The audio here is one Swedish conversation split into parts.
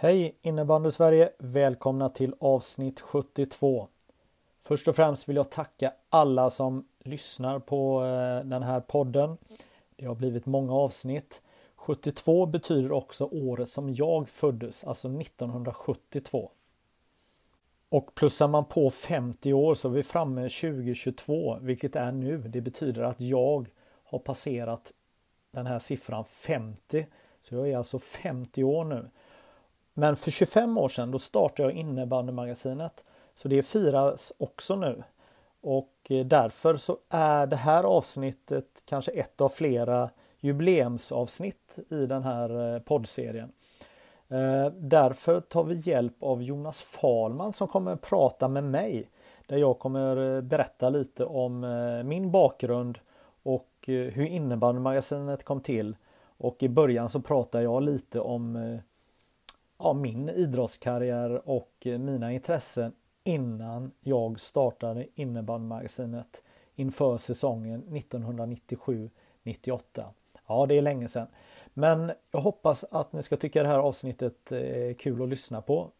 Hej innebandy Sverige! Välkomna till avsnitt 72. Först och främst vill jag tacka alla som lyssnar på eh, den här podden. Det har blivit många avsnitt. 72 betyder också året som jag föddes, alltså 1972. Och plussar man på 50 år så är vi framme 2022, vilket är nu. Det betyder att jag har passerat den här siffran 50. Så jag är alltså 50 år nu. Men för 25 år sedan då startade jag innebandymagasinet. Så det firas också nu. Och eh, därför så är det här avsnittet kanske ett av flera jubileumsavsnitt i den här eh, poddserien. Eh, därför tar vi hjälp av Jonas Falman som kommer att prata med mig. Där jag kommer berätta lite om min bakgrund och hur innebandymagasinet kom till. Och i början så pratar jag lite om ja, min idrottskarriär och mina intressen innan jag startade innebandymagasinet inför säsongen 1997-98. Ja, det är länge sedan. Men jag hoppas att ni ska tycka det här avsnittet är kul att lyssna på.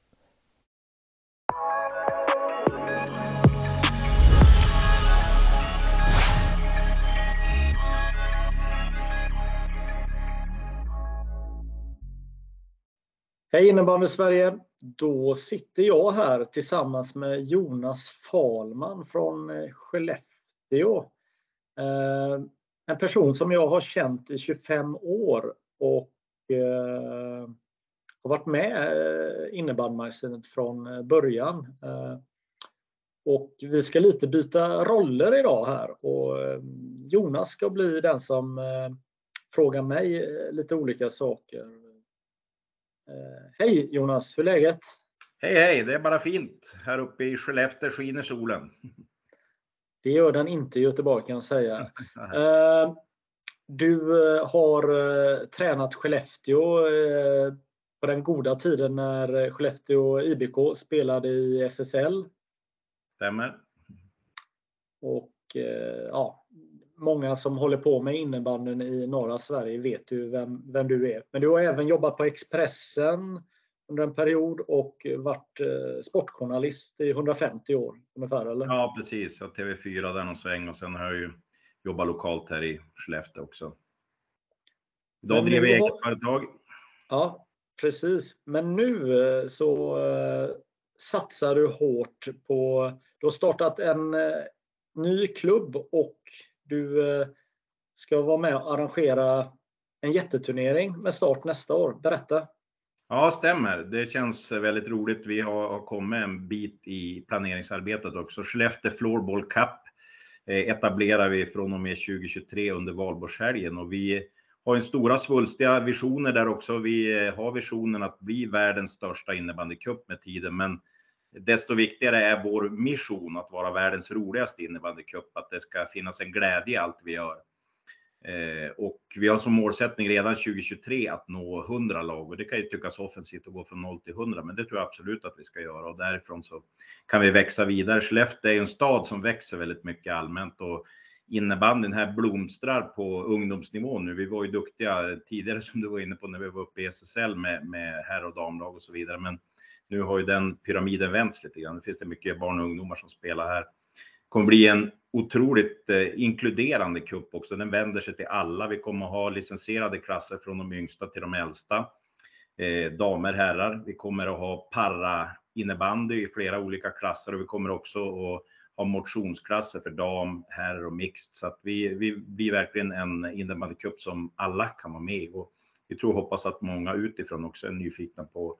Hej innebandy Sverige! Då sitter jag här tillsammans med Jonas Falman från eh, Skellefteå. Eh, en person som jag har känt i 25 år och eh, har varit med innebandymagasinet från början. Och vi ska lite byta roller idag här och Jonas ska bli den som frågar mig lite olika saker hej Jonas, hur är läget? Hej hej, det är bara fint. Här uppe i Skellefteå skiner solen. Det gör den inte i Göteborg kan jag säga. Eh, du eh, har tränat Skellefteå på den goda tiden när Skellefteå IBK spelade i SSL. Stämmer. Och ja, många som håller på med innebandyn i norra Sverige vet ju vem, vem du är. Men du har även jobbat på Expressen under en period och varit eh, sportjournalist i 150 år ungefär, eller? Ja, precis. Jag TV4 där någon sväng och sen har jag ju jobbat lokalt här i Skellefteå också. Idag driver jag eget företag. Ja, precis. Men nu eh, så uh, satsar du hårt på... Du har startat en ny klubb och du eh, ska vara med och arrangera en jätteturnering med start nästa år. Berätta! Ja, stämmer. Det känns väldigt roligt. Vi har, kommit en bit i planeringsarbetet också. Skellefteå Floorball Cup eh, etablerar vi från och med 2023 under valborgshelgen och vi har en stora svulstiga visioner där också. Vi eh, har visionen att bli världens största innebandycup med tiden, men desto viktigare är vår mission att vara världens roligaste innebandycup, att det ska finnas en glädje i allt vi gör. Eh, och vi har som målsättning redan 2023 att nå 100 lag och det kan ju tyckas offensivt att gå från 0 till 100, men det tror jag absolut att vi ska göra och därifrån så kan vi växa vidare. Skellefteå är ju en stad som växer väldigt mycket allmänt och innebandyn här blomstrar på ungdomsnivå nu. Vi var ju duktiga tidigare som du var inne på när vi var uppe i SSL med, med herr och damlag och så vidare, men nu har ju den pyramiden vänts lite grann. Nu finns det mycket barn och ungdomar som spelar här. Det kommer bli en otroligt eh, inkluderande cup också. Den vänder sig till alla. Vi kommer att ha licensierade klasser från de yngsta till de äldsta. Eh, damer, herrar. Vi kommer att ha para innebandy i flera olika klasser och vi kommer också att ha motionsklasser för dam, herr och mixed. Så att vi, vi blir verkligen en innebandycup som alla kan vara med i. Och vi tror och hoppas att många utifrån också är nyfikna på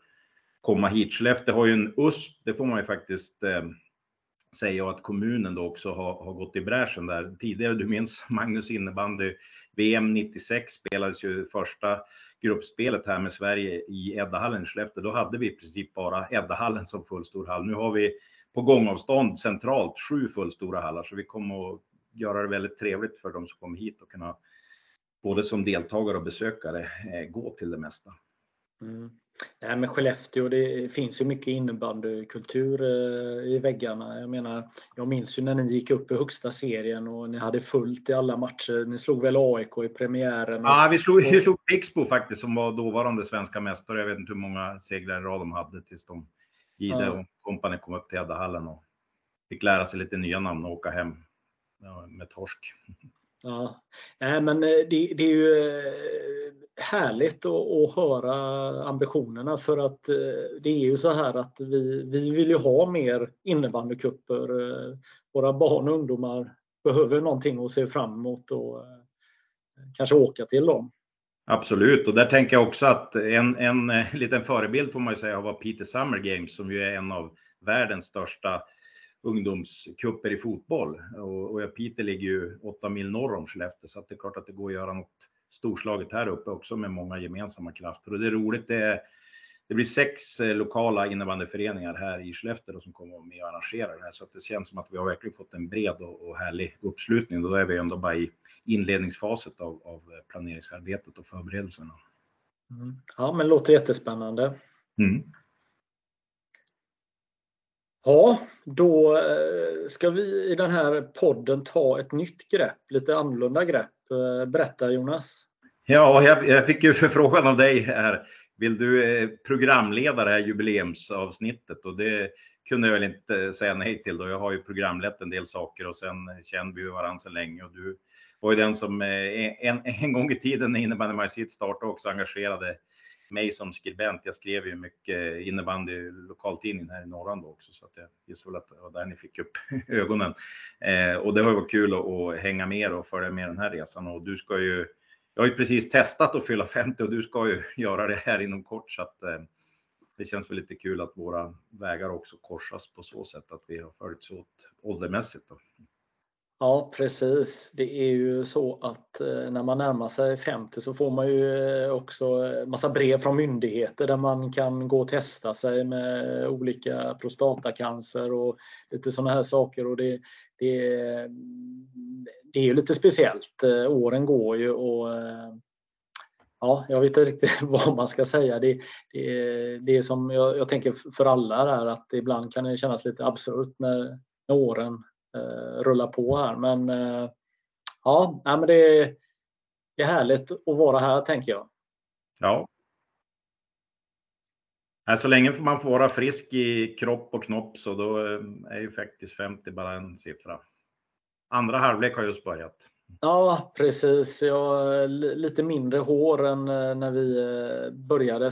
komma hit. Skellefteå har ju en USP, det får man ju faktiskt eh, säga, att kommunen då också har, har gått i bräschen där. Tidigare, du minns Magnus innebandy, VM 96 spelades ju första gruppspelet här med Sverige i Eddahallen i Skellefteå. Då hade vi i princip bara Eddahallen som fullstor hall. Nu har vi på gångavstånd centralt sju fullstora hallar, så vi kommer att göra det väldigt trevligt för de som kommer hit och kunna både som deltagare och besökare eh, gå till det mesta. Mm. Nej, men Skellefteå, det finns ju mycket innebandykultur eh, i väggarna. Jag menar, jag minns ju när ni gick upp i högsta serien och ni hade fullt i alla matcher. Ni slog väl AIK i premiären? Och, ja, vi slog, vi slog Pixbo faktiskt som var dåvarande svenska mästare. Jag vet inte hur många segrar i rad de hade tills de Gide ja. och kompani kom upp till Eddahallen och fick lära sig lite nya namn och åka hem med torsk. Ja, Nej, men eh, det, det är ju eh, härligt att, att, höra ambitionerna för att det är ju så här att vi, vi vill ju ha mer innebandycuper. Våra barn och ungdomar behöver någonting att se fram emot och kanske åka till dem. Absolut, och där tänker jag också att en, en liten förebild får man ju säga var Peter Summer Games som ju är en av världens största ungdomskupper i fotboll. Och, och Piteå ligger ju åtta mil norr om Skellefteå, så att det är klart att det går att göra något storslaget här uppe också med många gemensamma krafter. Och det är roligt, det, det blir sex eh, lokala innebandyföreningar här i Skellefteå som kommer med och arrangera det här, så att det känns som att vi har verkligen fått en bred och, och härlig uppslutning. Då är vi ändå bara i inledningsfaset av, av planeringsarbetet och förberedelserna. Mm. Ja, men låter jättespännande. Mm. Ja, då eh, ska vi i den här podden ta ett nytt grepp, lite annorlunda grepp. Eh, berätta Jonas. Ja, jag, fick ju förfrågan av dig här. Vill du eh, programleda det här jubileumsavsnittet? Och det kunde jag väl inte säga nej till då. Jag har ju programlett en del saker och sen känner vi varandra så länge och du var ju den som en, en gång i tiden när Innebandy Majsit startade också engagerade mig som skribent. Jag skrev ju mycket innebandy lokaltidningen här i Norrland också, så att jag gissar väl att det var där ni fick upp ögonen. Eh, och det har varit kul att, att, hänga med och följa med den här resan. Och du ska ju, jag har ju precis testat att fylla 50 och du ska ju göra det här inom kort, så att eh, det känns väl lite kul att våra vägar också korsas på så sätt att vi har följts åt åldermässigt. Då. Ja precis. Det är ju så att eh, när man närmar sig 50 så får man ju eh, också eh, massa brev från myndigheter där man kan gå och testa sig med olika prostatacancer och lite sådana här saker. Och det, det, mm, det är ju lite speciellt. Åren går ju och ja, jag vet inte riktigt vad man ska säga. Det, det, det är som jag, jag tänker för alla där att ibland kan det kännas lite absurt när, när åren rulla på här. Men eh, ja, men det är, det är härligt att vara här tänker jag. Ja. Så länge man får vara frisk i kropp och knopp så då eh, är ju faktiskt 50 bara en siffra. Andra halvlek har just börjat. Ja, precis. Jag lite mindre hår än när vi började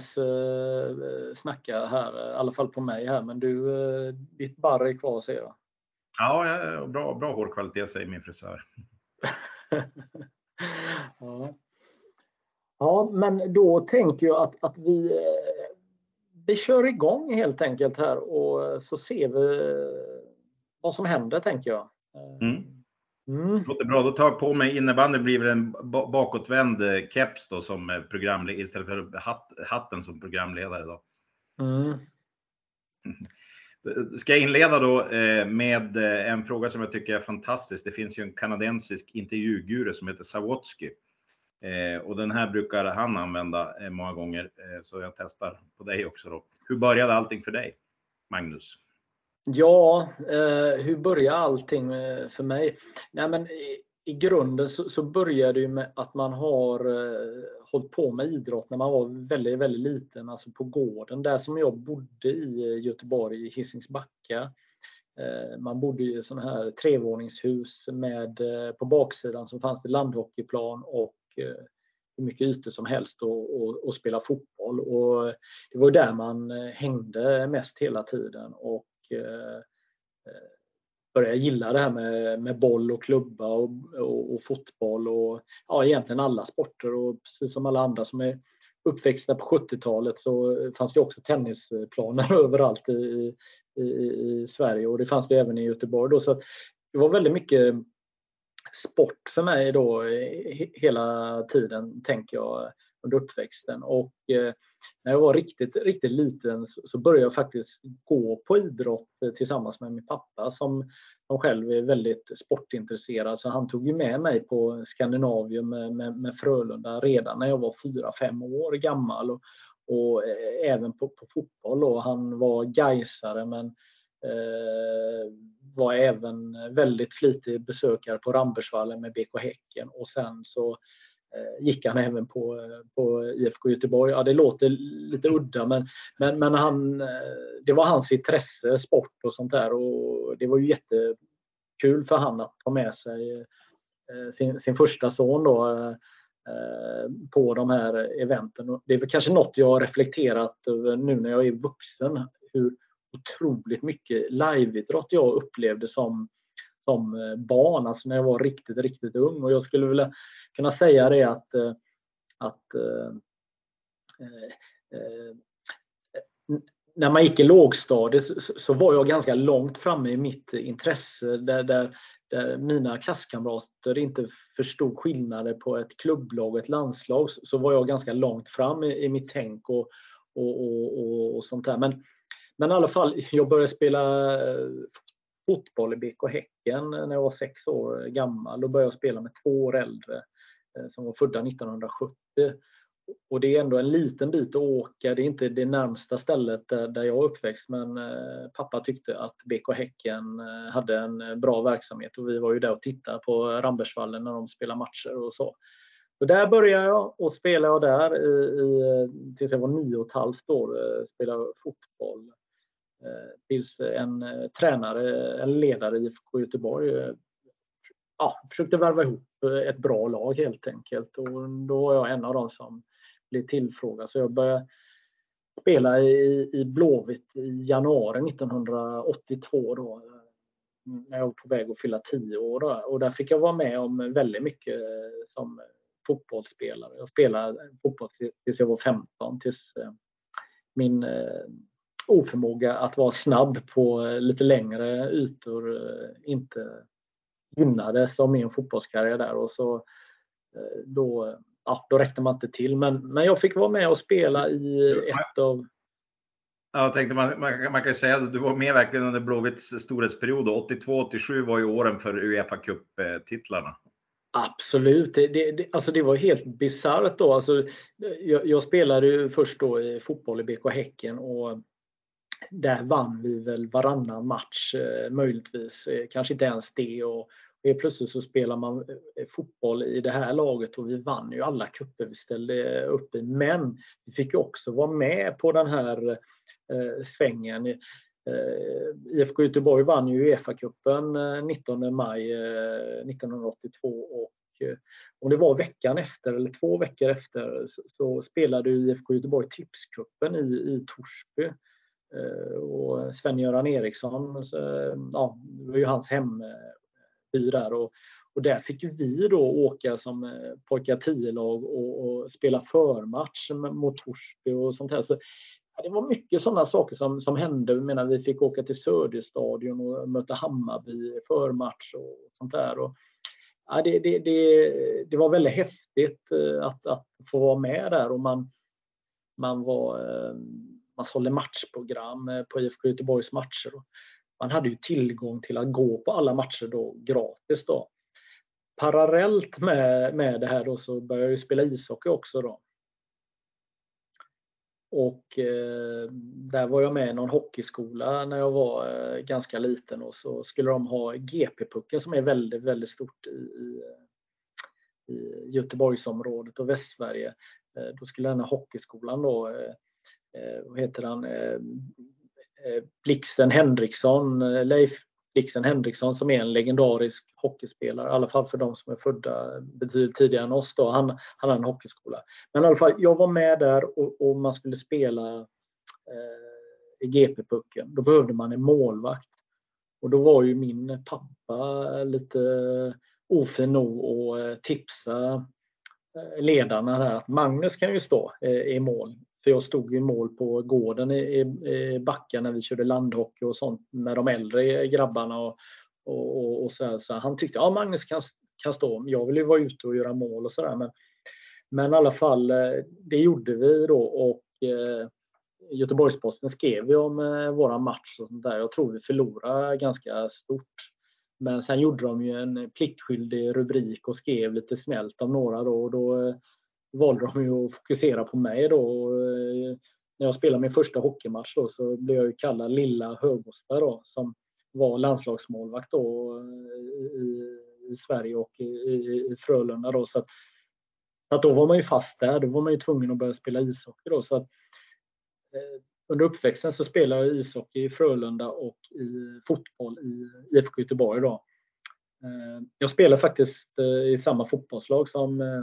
snacka här, i alla fall på mig här. Men du, ditt barr är kvar ser jag. Ja, bra, bra hårkvalitet säger min frisör. ja. ja, men då tänker jag att, att vi, vi kör igång helt enkelt här och så ser vi vad som händer tänker jag. Mm. Mm. Låter bra. Då tar jag på mig innebandy blir väl en bakåtvänd eh, keps då som programledare istället för hatt, hatten som programledare. Då. Mm. Ska jag inleda då eh, med eh, en fråga som jag tycker är fantastisk. Det finns ju en kanadensisk intervjuguru som heter Sawotsky. Eh, och den här brukar han använda många gånger, så jag testar på dig också då. Hur började allting för dig, Magnus? Ja, hur började allting för mig? Nej, men i grunden så, så började det med att man har hållit på med idrott när man var väldigt, väldigt liten, alltså på gården. Där som jag bodde i eh, Göteborg, i Hisingsbacka. Backa. man bodde i sådana här trevåningshus med eh, på baksidan så fanns det landhockeyplan och hur mycket ytor som helst och, och, och, spela fotboll. Och det var där man hängde mest hela tiden. Och började gilla det här med, med boll och klubba och, och, och, fotboll och ja, egentligen alla sporter. Och precis som alla andra som är uppväxta på 70-talet så fanns det också tennisplaner överallt i, i, i Sverige och det fanns det även i Göteborg då. Så det var väldigt mycket sport för mig då hela tiden, tänker jag, under uppväxten. Och eh, när jag var riktigt, riktigt liten så började jag faktiskt gå på idrott eh, tillsammans med min pappa som, som själv är väldigt sportintresserad. Så han tog ju med mig på Skandinavium med, med, med Frölunda redan när jag var fyra fem år gammal. Och, och eh, även på, på fotboll. Och han var Gaisare men eh, var även väldigt flitig besökare på Rambergsvallen med BK Häcken och sen så Eh, gick han även på, eh, på IFK Göteborg. Ja, det låter lite udda men, men, men han, eh, det var hans intresse, sport och sånt där och det var ju jättekul för han att ta med sig sin, sin första son då på de här eventen. Det är väl kanske något jag har reflekterat över nu när jag är vuxen. Hur otroligt mycket liveidrott jag upplevde som, som eh, barn, alltså när jag var riktigt, riktigt ung. Och jag skulle vilja kunna säga det att, eh, att eh, när man gick i lågstadiet så, var jag ganska långt framme i mitt intresse där, där, där mina klasskamrater inte förstod skillnader på ett klubblag och ett landslag så var jag ganska långt fram i, i mitt tänk och, och, och, och, sånt där. Men, men i alla fall, jag började spela fotboll i BK Häcken eh, när jag var sex år gammal. Då började jag spela med två år äldre eh, som var födda 1970. Och det är ändå en liten bit att åka. Det är inte det närmsta stället där, jag är uppväxt men eh, pappa tyckte att BK Häcken hade en bra verksamhet och vi var ju där och tittade på Rambergsvallen när de spelade matcher och så. Så där började jag och spelade jag där i, i, tills jag var nio och ett halvt år. Spelade fotboll. Eh, tills en eh, tränare, en ledare i IFK Göteborg eh, ja, försökte värva ihop ett bra lag helt enkelt. Och då var jag en av dem som blev tillfrågad. Så jag började spela i, i Blåvitt i januari 1982 då. När jag var på väg att fylla tio år. Då. Och där fick jag vara med om väldigt mycket som fotbollsspelare. Jag spelade fotboll tills jag var 15. Tills min oförmåga att vara snabb på lite längre ytor eh, inte gynnades av min fotbollskarriär där och så eh, då, ja, då räckte man inte till. Men, men jag fick vara med och spela i ett av jag tänkte man, man, man kan säga att du var med verkligen under Blåvitts storhetsperiod. 82-87 var ju åren för Uefa Cup-titlarna. Absolut, det, det, alltså det var helt bisarrt då. Alltså, jag, jag spelade ju först då i fotboll i BK Häcken och där vann vi väl varannan match eh, möjligtvis, eh, kanske inte ens det. Och, Helt plötsligt så spelar man eh, fotboll i det här laget och vi vann ju alla cuper vi ställde upp i. Men vi fick ju också vara med på den här eh, svängen. Eh, IFK Göteborg vann ju Uefa-cupen 19 maj 1982 och om det var veckan efter eller två veckor efter så, spelade IFK Göteborg Tipscupen i, i Torsby. Eh, och Sven-Göran Eriksson, ja, det var ju hans hemby eh, där och, och där fick vi då åka som eh, pojkar 10-lag och, och, spela förmatch mot Torsby och sånt här. Så, ja, det var mycket sådana saker som, som hände. Jag menar, vi fick åka till Söderstadion och möta Hammarby förmatch och sånt där. Och, ja, det, det, det, det var väldigt häftigt att, att få vara med där och man, man var eh, man sålde matchprogram eh, på IFK Göteborgs matcher man hade ju tillgång till att gå på alla matcher då gratis då. Parallellt med, med det här då så började jag spela ishockey också då. Och eh, där var jag med i någon hockeyskola när jag var eh, ganska liten och så skulle de ha GP-pucken som är väldigt, väldigt stort i, i, i Göteborgsområdet och Västsverige. Eh, då skulle den här hockeyskolan då, eh, Eh, vad heter han, eh, eh Blixen Henriksson, eh, Leif Blixen Henriksson som är en legendarisk hockeyspelare, i alla fall för de som är födda betydligt tidigare än oss. Då. Han, han hade en hockeyskola. Men i alla fall, jag var med där och, och man skulle spela eh, i GP-pucken. Då behövde man en målvakt. Och då var ju min pappa lite ofin nog att tipsa ledarna där att Magnus kan ju stå i mål för jag stod i mål på gården i, i, i Backa när vi körde landhockey och sånt med de äldre grabbarna. Och, och, och, och så, här, så han tyckte ja Magnus kan, kan stå. Jag vill ju vara ute och göra mål och sådär. Men, men i alla fall, eh, det gjorde vi då och eh, Göteborgs-Posten skrev ju om eh, våran match och sånt där. Jag tror vi förlorade ganska stort. Men sen gjorde de ju en pliktskyldig rubrik och skrev lite snällt om några då och då eh, valde de ju att fokusera på mig då. Eh, när jag spelade min första hockeymatch då så blev jag ju kallad Lilla Högbosta då som var landslagsmålvakt då eh, i, i Sverige och i, i Frölunda då. Så att, att då var man ju fast där. Då var man ju tvungen att börja spela ishockey då. Så att, eh, under uppväxten så spelade jag ishockey i Frölunda och i fotboll i IFK Göteborg då. Eh, jag spelar faktiskt eh, i samma fotbollslag som eh,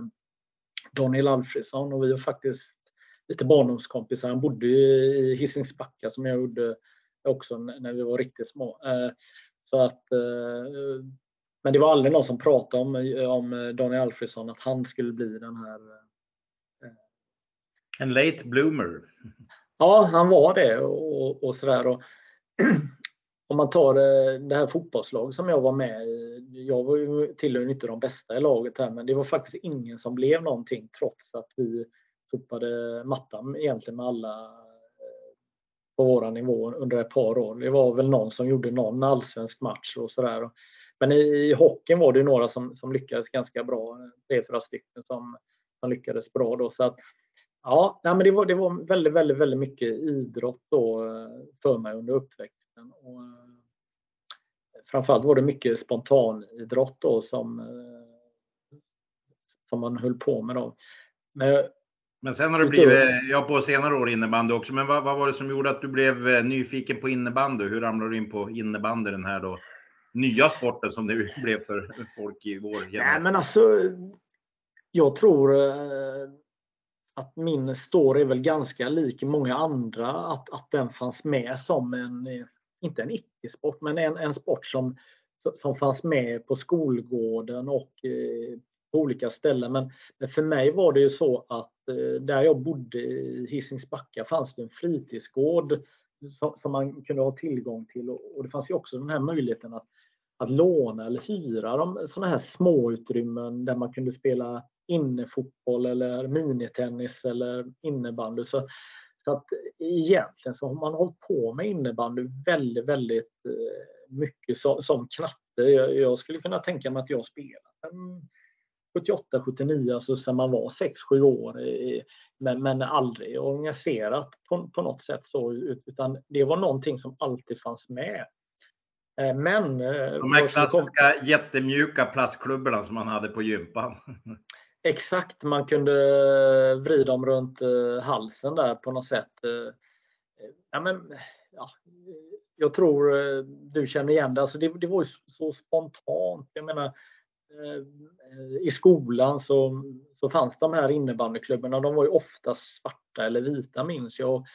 Daniel Alfredsson och vi var faktiskt lite barndomskompisar. Han bodde i Hisings Backa som jag gjorde också när vi var riktigt små. Så att, men det var aldrig någon som pratade om, om Daniel Alfredsson att han skulle bli den här... En late bloomer. Ja, han var det och, och sådär. Och, om man tar eh, det här fotbollslaget som jag var med i. Jag var ju tillhör inte de bästa i laget här, men det var faktiskt ingen som blev någonting trots att vi sopade mattan egentligen med alla eh, på våra nivå under ett par år. Det var väl någon som gjorde någon allsvensk match och sådär. Men i, i hockeyn var det några som, som lyckades ganska bra. Tre, fyra stycken som, som lyckades bra då. Så att, Ja, nej, men det var, det var väldigt, väldigt, väldigt mycket idrott då eh, för mig under uppväxten. Och, eh, framförallt var det mycket spontanidrott då som, eh, som man höll på med. Då. Men, men sen har det blivit, ja på senare år innebandy också, men vad, vad var det som gjorde att du blev nyfiken på innebandy? Hur ramlade du in på innebandy, den här då nya sporten som det blev för folk i vår generation? Nej, men alltså, jag tror att min story är väl ganska lik många andra. Att, att den fanns med som en, inte en icke-sport, men en, en sport som, som fanns med på skolgården och eh, på olika ställen. Men, men, för mig var det ju så att eh, där jag bodde i Hisings Backa fanns det en fritidsgård som, som, man kunde ha tillgång till och, och, det fanns ju också den här möjligheten att, att låna eller hyra de, sådana här små utrymmen där man kunde spela innefotboll eller minitennis eller innebandy. Så, så att egentligen så har man hållit på med innebandy väldigt, väldigt eh, mycket som, som knatte. Jag, jag, skulle kunna tänka mig att jag spelat 78, 79, alltså sedan man var 6-7 år. Men, men aldrig organiserat på, på något sätt så, utan det var någonting som alltid fanns med. Eh, men... Eh, De här klassiska jättemjuka plastklubborna som man hade på gympan. Exakt, man kunde vrida dem runt eh, halsen där på något sätt. Eh, eh, ja, men, ja, jag tror du känner igen det. Alltså det, det var ju så spontant. Jag menar, I skolan så, så fanns de här innebandyklubborna. De var ju ofta svarta eller vita minns jag.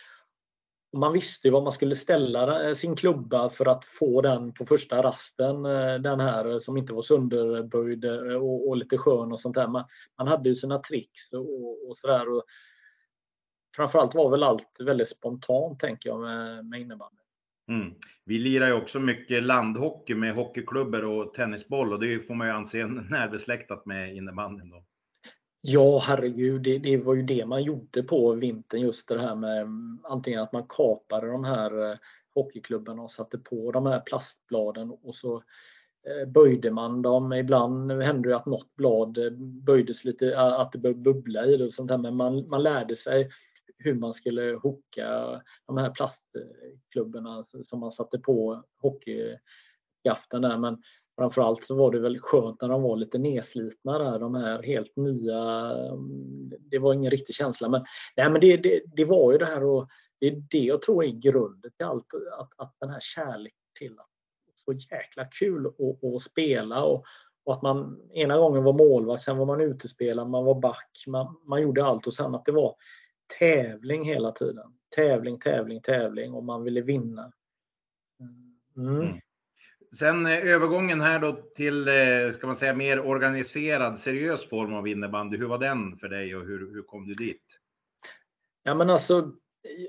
Man visste vad man skulle ställa eh, sin klubba för att få den på första rasten. Eh, den här eh, som inte var sönderböjd och, och lite skön och sånt där. Man, man hade ju sina tricks och, och sådär. Framförallt var väl allt väldigt spontant tänker jag med, med innebandy. Mm. Vi lirar ju också mycket landhockey med hockeyklubbor och tennisboll och det får man ju anse närbesläktat med innebandyn. Då. Ja, herregud, det, det, var ju det man gjorde på vintern, just det här med mm, antingen att man kapade de här eh, hockeyklubbarna och satte på de här plastbladen och så eh, böjde man dem. Ibland hände det att något blad eh, böjdes lite, eh, att det började bubbla i det och sånt där, men man, man lärde sig hur man skulle hooka de här plastklubborna som man satte på hockeyskaften där. Men Framförallt så var det väl skönt när de var lite nedslitna där, de här helt nya. Mm, det var ingen riktig känsla men, nej, men det, det, det var ju det här och det är det jag tror är grunden till allt. Att, att den här kärleken till att få jäkla kul och, och spela och, och, att man ena gången var målvakt, sen var man utespelare, man var back, man, man gjorde allt och sen att det var tävling hela tiden. Tävling, tävling, tävling och man ville vinna. Mm. mm. mm. Sen eh, övergången här då till, eh, ska man säga, mer organiserad, seriös form av innebandy. Hur var den för dig och hur, hur kom du dit? Ja men alltså,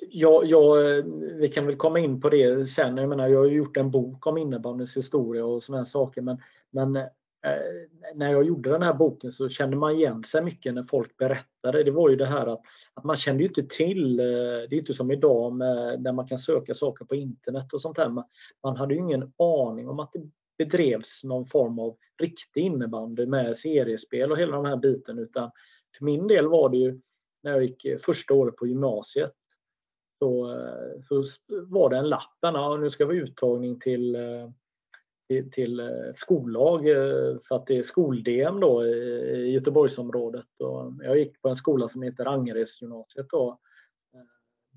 jag, jag, eh, vi kan väl komma in på det sen. Jag menar, jag har gjort en bok om innebandyns historia och sådana saker men, men Eh, när jag gjorde den här boken så kände man igen sig mycket när folk berättade. Det var ju det här att, att man kände inte till, eh, det är inte som idag med, där man kan söka saker på internet och sånt där. Man, man hade ju ingen aning om att det bedrevs någon form av riktig innebandy med seriespel och hela den här biten utan för min del var det ju när jag gick eh, första året på gymnasiet så, så var det en lapp, ja, nu ska vi uttagning till, till, eh, skollag eh, för att det är skol-DM då i Göteborgsområdet. Och jag gick på en skola som heter Angeredsgymnasiet då, eh,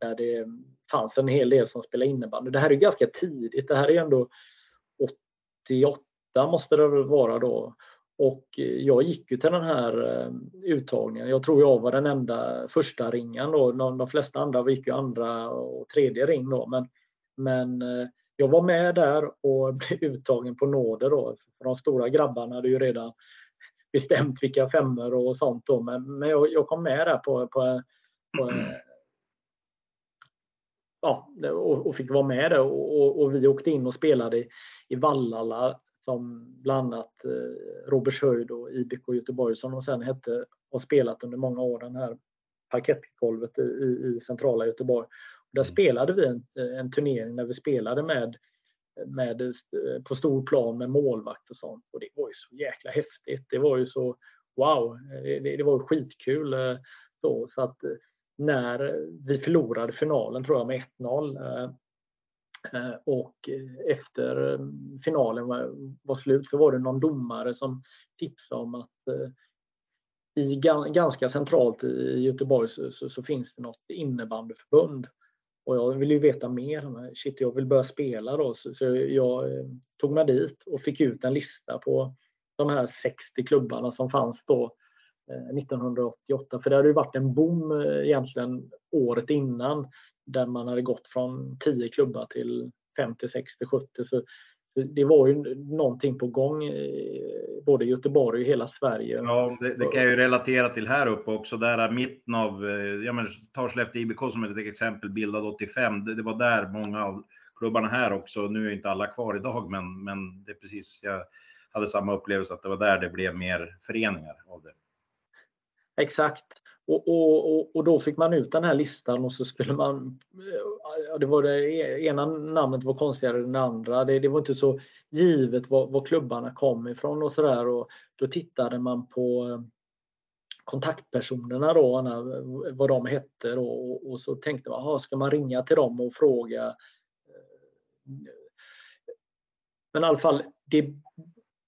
där det fanns en hel del som spelade innebandy. Det här är ganska tidigt, det här är ändå 88 måste det vara då. Och jag gick ju till den här uttagningen. Jag tror jag var den enda första ringen då. De, flesta andra gick ju andra och tredje ring då. Men, men jag var med där och blev uttagen på nåder då. För de stora grabbarna hade ju redan bestämt vilka femmor och sånt då. Men, men jag, jag kom med där på, på, på ja, och, och, fick vara med där och, och, vi åkte in och spelade i, i Vallala som bland annat eh, Robertshöjd och IBK Göteborg som de sen hette och spelat under många år, den här parkettgolvet i, i, i centrala Göteborg. Där spelade vi en, en turnering där vi spelade med, med, eh, på stor plan med målvakt och sånt. Och det var ju så jäkla häftigt. Det var ju så wow, det, det var skitkul. Eh, så, så att eh, när vi förlorade finalen tror jag med 1-0 och efter finalen var, var slut så var det någon domare som tipsade om att i, ganska centralt i Göteborg så, så, så, finns det något innebandyförbund. Och jag ville ju veta mer. Shit, jag vill börja spela då. Så, så jag eh, tog mig dit och fick ut en lista på de här 60 klubbarna som fanns då eh, 1988. För det hade ju varit en boom eh, egentligen året innan där man hade gått från 10 klubbar till 50, 60, 70. Så det var ju någonting på gång både i Göteborg och hela Sverige. Ja, det, det, kan jag ju relatera till här uppe också. Där mitten av, eh, ja men tar Skellefteå IBK som ett exempel, bildad 85. Det, det, var där många av klubbarna här också. Nu är inte alla kvar idag, men, men det är precis, jag hade samma upplevelse att det var där det blev mer föreningar av det. Exakt. Och, och, och, då fick man ut den här listan och så skulle man... Det, var det ena namnet var konstigare än det andra. Det, det var inte så givet var, var klubbarna kom ifrån och sådär. Då tittade man på eh, kontaktpersonerna då, vad de hette då, och, och så tänkte man, aha, ska man ringa till dem och fråga? Eh, men i alla fall, det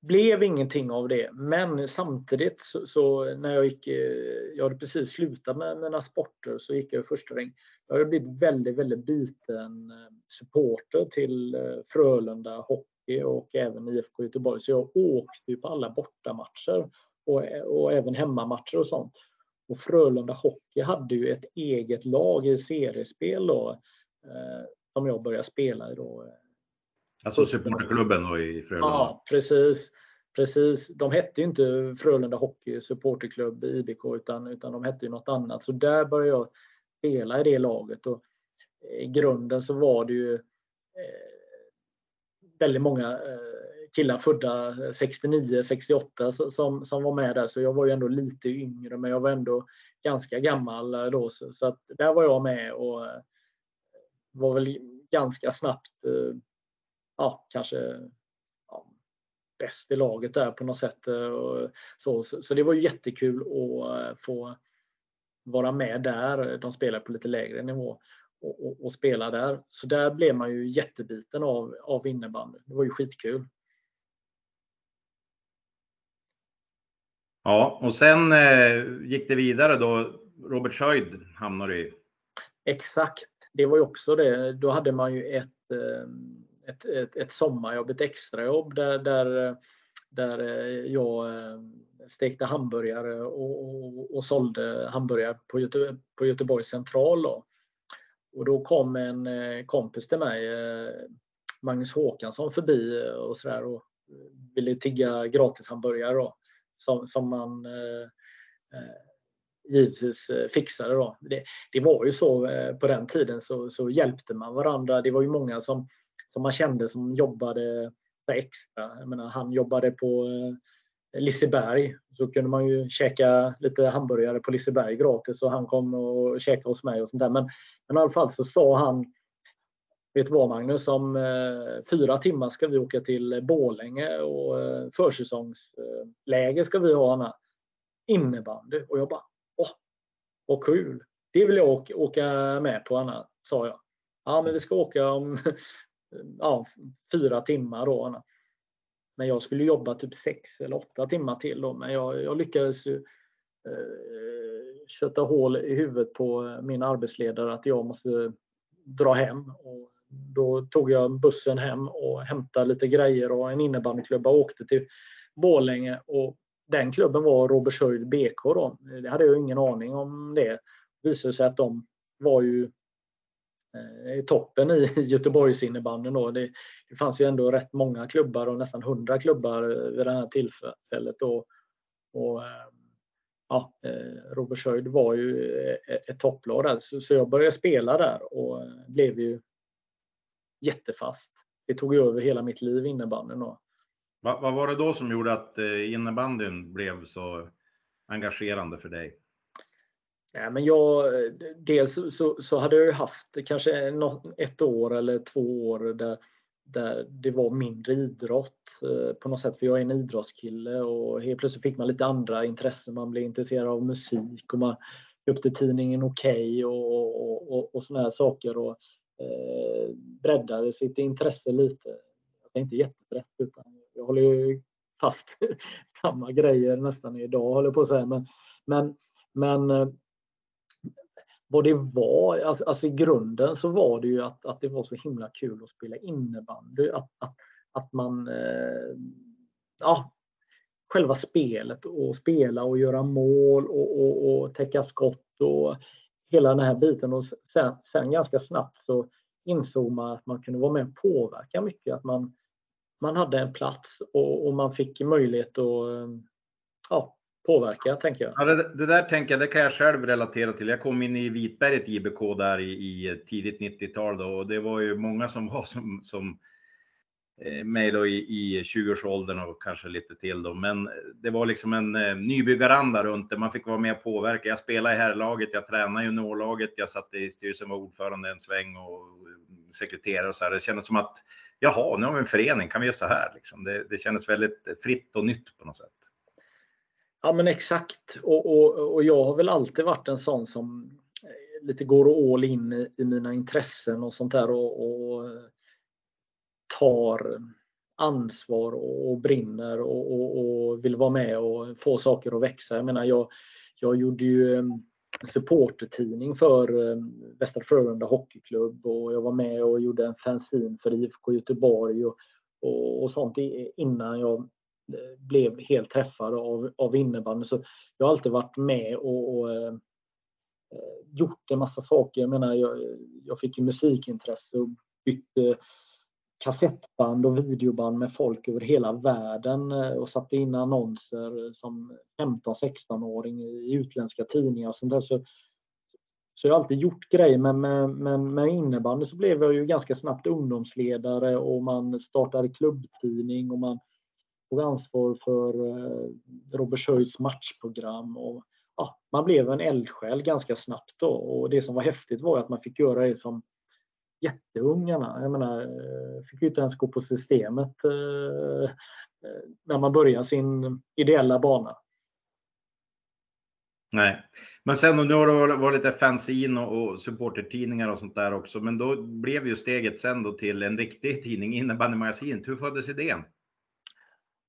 blev ingenting av det. Men samtidigt så, så, när jag gick, eh, jag hade precis slutat med mina sporter så gick jag i första ring. Jag hade blivit väldigt, väldigt biten eh, supporter till eh, Frölunda Hockey och även IFK Göteborg. Så jag åkte ju på alla bortamatcher och, och även hemmamatcher och sånt. Och Frölunda Hockey hade ju ett eget lag i seriespel då, eh, som jag började spela i då Alltså supporterklubben då i Frölunda? Ja, precis. Precis. De hette ju inte Frölunda Hockey Supporterklubb IBK utan, utan de hette ju något annat. Så där började jag spela i det laget. Och I grunden så var det ju eh, väldigt många eh, killar födda 69, 68 som, som var med där. Så jag var ju ändå lite yngre men jag var ändå ganska gammal då. Så, så att där var jag med och eh, var väl ganska snabbt eh, ja, kanske ja, bäst i laget där på något sätt. Eh, så, så, så det var jättekul att eh, få vara med där. De spelar på lite lägre nivå och, och, och, spela där. Så där blev man ju jättebiten av, av innebandy. Det var ju skitkul. Ja, och sen eh, gick det vidare då. Robert Schöjd hamnade i. Exakt, det var ju också det. Då hade man ju ett eh, ett, ett, ett sommarjobb, ett extrajobb där, där, där eh, jag eh, stekte hamburgare och, och, och sålde hamburgare på, Göte, på Göteborgs central. Då. Och då kom en eh, kompis till mig, Magnus Håkansson, förbi och, så där, och ville tigga gratis hamburgare då, som, som man givetvis fixade. Då. Det, det var ju så på den tiden så, så hjälpte man varandra. Det var ju många som, som man kände som jobbade extra. Jag menar, han jobbade på eh, Liseberg så kunde man ju käka lite hamburgare på Liseberg gratis och han kom och käkade hos mig och sånt där. Men, men i alla fall så sa han Vet du vad Magnus, om eh, fyra timmar ska vi åka till Bålänge och eh, försäsongsläger ska vi ha Anna. Innebandy. Och jag bara, åh, vad kul. Det vill jag åka, åka med på Anna, sa jag. Ja, men vi ska åka om ja, fyra timmar då Men jag skulle jobba typ sex eller åtta timmar till då. Men jag, jag lyckades ju eh, köta hål i huvudet på min arbetsledare att jag måste dra hem. Och då tog jag bussen hem och hämtade lite grejer och en innebandyklubba och åkte till Borlänge. Och den klubben var Robertshöjd BK då. Det hade jag ingen aning om det. Det visade sig att de var ju Eh, i toppen i Göteborgsinnebandyn. Då. Det, det fanns ju ändå rätt många klubbar och nästan 100 klubbar vid det här tillfället. Och, och ja, eh, Robertshöjd var ju eh, ett topplag där. Så, så jag började spela där och blev ju jättefast. Det tog över hela mitt liv innebandyn. Då. Vad, vad var det då som gjorde att innebandyn blev så engagerande för dig? Ja, men jag, dels så, så hade jag haft kanske ett år eller två år där, där det var mindre idrott eh, på något sätt. För jag är en idrottskille och helt plötsligt fick man lite andra intressen. Man blev intresserad av musik och man köpte tidningen Okej okay och, och, och, och sådana här saker. Och, eh, breddade sitt intresse lite. Alltså inte jättebrett utan jag håller ju fast samma grejer nästan idag håller på att säga. Men, men, men eh, vad det var, alltså, alltså, i grunden så var det ju att, att det var så himla kul att spela innebandy. Att, att, att man, eh, ja, själva spelet och spela och göra mål och, och, och täcka skott och hela den här biten. Och sen, sen ganska snabbt så insåg man att man kunde vara med och påverka mycket. Att man, man hade en plats och, och man fick möjlighet att eh, ja, påverka, tänker jag. Ja, det, det, där tänker jag, det kan jag själv relatera till. Jag kom in i Vitberget IBK där i, i tidigt 90-tal då och det var ju många som var som, som eh, mig då i, i 20-årsåldern och kanske lite till då. Men det var liksom en eh, nybyggaranda runt det. Man fick vara med och påverka. Jag spelade i herrlaget, jag tränade juniorlaget, jag satt i styrelsen, var ordförande en sväng och eh, sekreterare och så här. Det kändes som att jaha, nu har vi en förening, kan vi göra så här? Liksom. Det, det kändes väldigt fritt och nytt på något sätt. Ja men exakt. Och, och, och jag har väl alltid varit en sån som eh, lite går all in i, i mina intressen och sånt där och, och eh, tar ansvar och, och brinner och, och, vill vara med och få saker att växa. Jag menar, jag, jag gjorde ju eh, en supportertidning för Västra Frölunda Hockeyklubb och jag var med och gjorde en fanzine för IFK Göteborg och, och, och sånt innan jag blev helt träffad av, av innebandy. Så jag har alltid varit med och, och eh, eh, gjort en massa saker. Jag menar, jag, jag fick ju musikintresse och bytte kassettband och videoband med folk över hela världen eh, och satte in annonser som 15-16-åring i utländska tidningar och sånt där. Så, så jag har alltid gjort grejer men med, med, med innebandy så blev jag ju ganska snabbt ungdomsledare och man startade klubbtidning och man tog ansvar för eh, Robert Robertshöjds matchprogram. Och, ja, man blev en eldsjäl ganska snabbt då. och det som var häftigt var att man fick göra det som jätteungarna. Jag menar, eh, fick ju inte ens gå på systemet eh, när man började sin ideella bana. Nej, men sen nu har det varit lite fanzine och supportertidningar och sånt där också. Men då blev ju steget sen då till en riktig tidning, innebandymagasinet. Hur föddes idén?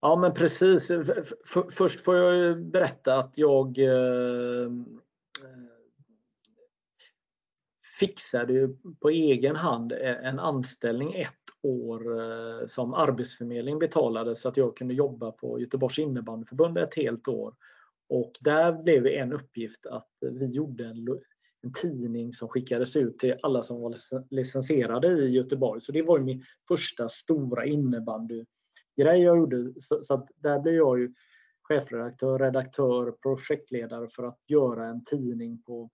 Ja men precis. Först får jag berätta att jag eh, eh fixade på egen hand e-, en anställning ett år eh, som Arbetsförmedlingen betalade så att jag kunde jobba på Göteborgs innebandyförbund ett helt år. Och där blev en uppgift att vi gjorde en, en tidning som skickades ut till alla som var licensierade i Göteborg. Så det var min första stora innebandy grej jag gjorde. Så, så där blev jag ju chefredaktör, redaktör, projektledare för att göra en tidning på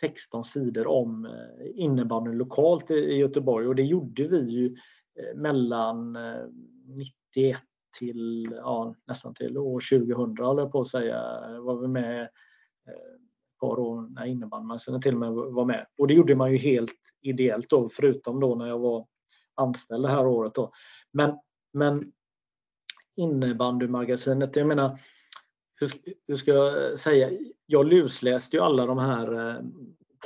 16 sidor om eh, innebandy lokalt i Göteborg och det gjorde vi ju eh, mellan eh, 91 till ja, nästan till år 2000 håller jag på att säga. Var vi med ett par år när innebandymagasinet till och med var med. Och det gjorde man ju helt ideellt då, förutom då när jag var anställd det här året. Då. Men, men innebandymagasinet, jag menar, hur, hur ska jag säga? Jag lusläste ju alla de här eh,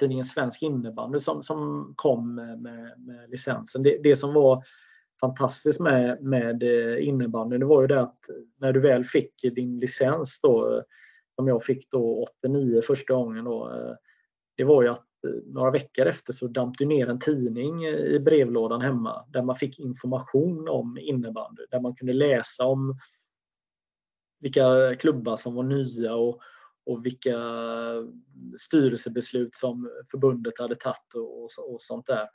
tidningen Svensk innebandy som, som kom med, med licensen. Det, det, som var fantastiskt med, med eh, innebandy det var ju det att när du väl fick din licens då, eh, som jag fick då 89 första gången då, eh, det var ju att några veckor efter så damp det ner en tidning i brevlådan hemma där man fick information om innebandy. Där man kunde läsa om vilka klubbar som var nya och, och vilka styrelsebeslut som förbundet hade tagit och, och, sånt där.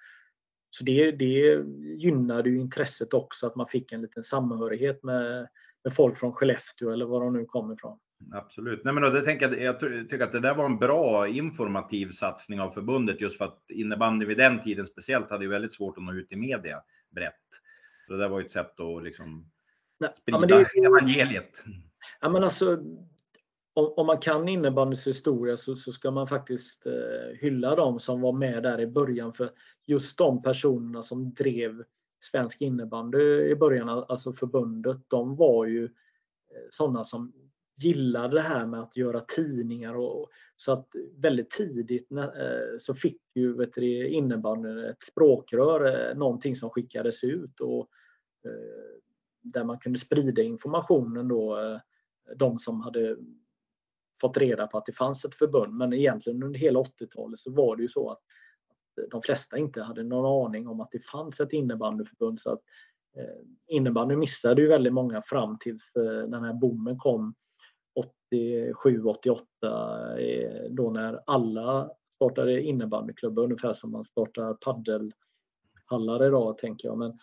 Så det, det gynnade ju intresset också att man fick en liten samhörighet med, med folk från Skellefteå eller var de nu kommer ifrån. Absolut. Nej, men då, det tänker jag, jag tycker att det där var en bra informativ satsning av förbundet just för att innebandy vid den tiden speciellt hade ju väldigt svårt att nå ut i media brett. Så det där var ju ett sätt att liksom sprida ja, det, evangeliet. Ja, men alltså, om, om man kan innebandyns historia så, så, ska man faktiskt eh, hylla dem som var med där i början. För just de personerna som drev svensk innebandy i början, alltså förbundet, de var ju eh, sådana som gillade det här med att göra tidningar. Och, så att väldigt tidigt eh, så fick ju vet du, innebandyn ett språkrör, eh, någonting som skickades ut och eh, där man kunde sprida informationen då, de som hade fått reda på att det fanns ett förbund. Men egentligen under hela 80-talet så var det ju så att de flesta inte hade någon aning om att det fanns ett innebandyförbund. Så att innebandy missade ju väldigt många fram tills den här boomen kom 87, 88 eh, då när alla startade innebandyklubbar ungefär som man startar paddelhallar idag tänker jag. Men,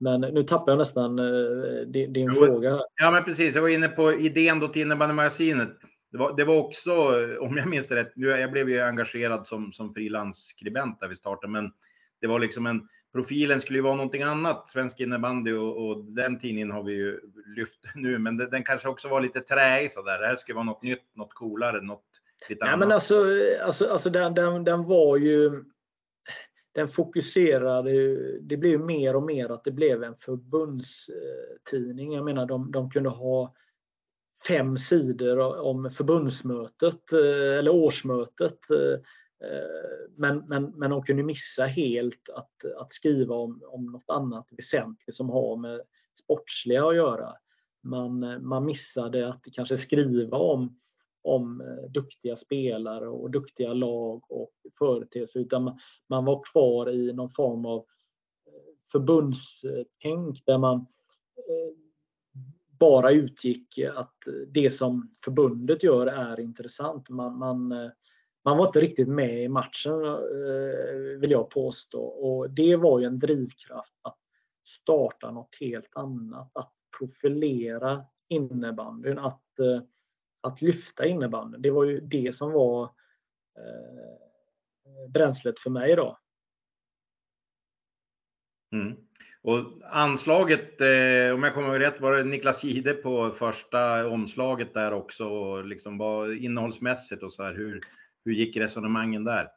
men nu tappar jag nästan eh, din, din jo, fråga. Ja men precis, jag var inne på idén då till innebandymagasinet. Det var, det var också, om jag minns det rätt, jag blev ju engagerad som, som frilansskribent där vi startade, men det var liksom en profilen skulle ju vara någonting annat, Svensk innebandy och, och, den tidningen har vi ju lyft nu, men det, den kanske också var lite träig sådär. Det här skulle vara något nytt, något coolare, något lite Nej, annat. Men alltså, alltså, alltså den, den, den var ju den fokuserade, det blev mer och mer att det blev en förbundstidning. Jag menar de, de kunde ha fem sidor om förbundsmötet eh, eller årsmötet Eh, Eh, men, men, men de kunde missa helt att, att skriva om, om något annat väsentligt som har med sportsliga att göra. Man, man missade att kanske skriva om, om eh, duktiga spelare och duktiga lag och företeelser utan man, man var kvar i någon form av eh, förbundstänk där man bara utgick att det som förbundet gör är intressant. Man, man, man var inte riktigt med i matchen eh, vill jag påstå. Och det var ju en drivkraft att starta något helt annat. Att profilera innebandyn, att, eh, att lyfta innebandyn. Det var ju det som var eh, bränslet för mig då. Mm. Och anslaget, eh, om jag kommer ihåg rätt, var det Niklas Gide på första omslaget där också, och liksom var innehållsmässigt och så här, hur, hur gick resonemangen där?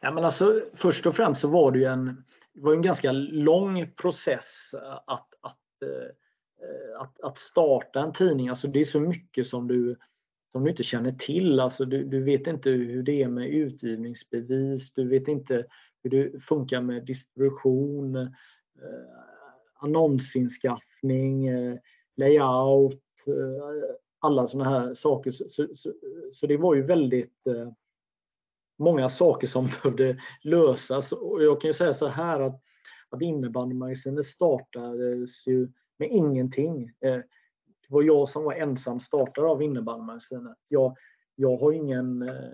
Ja, men alltså, först och främst så var det ju en, det var en ganska lång process att, att, eh, att, att starta en tidning. Alltså, det är så mycket som du, som du inte känner till. Alltså, du, du vet inte hur det är med utgivningsbevis, du vet inte hur det funkar med distribution, eh, annonsinskaffning, eh, layout, eh, alla sådana här saker. Så, så, så, det var ju väldigt eh, många saker som behövde lösas. Och jag kan ju säga så här att, att innebandymagasinet startades ju med ingenting. Eh, det var jag som var ensam startare av innebandymagasinet. Jag, jag har ingen eh,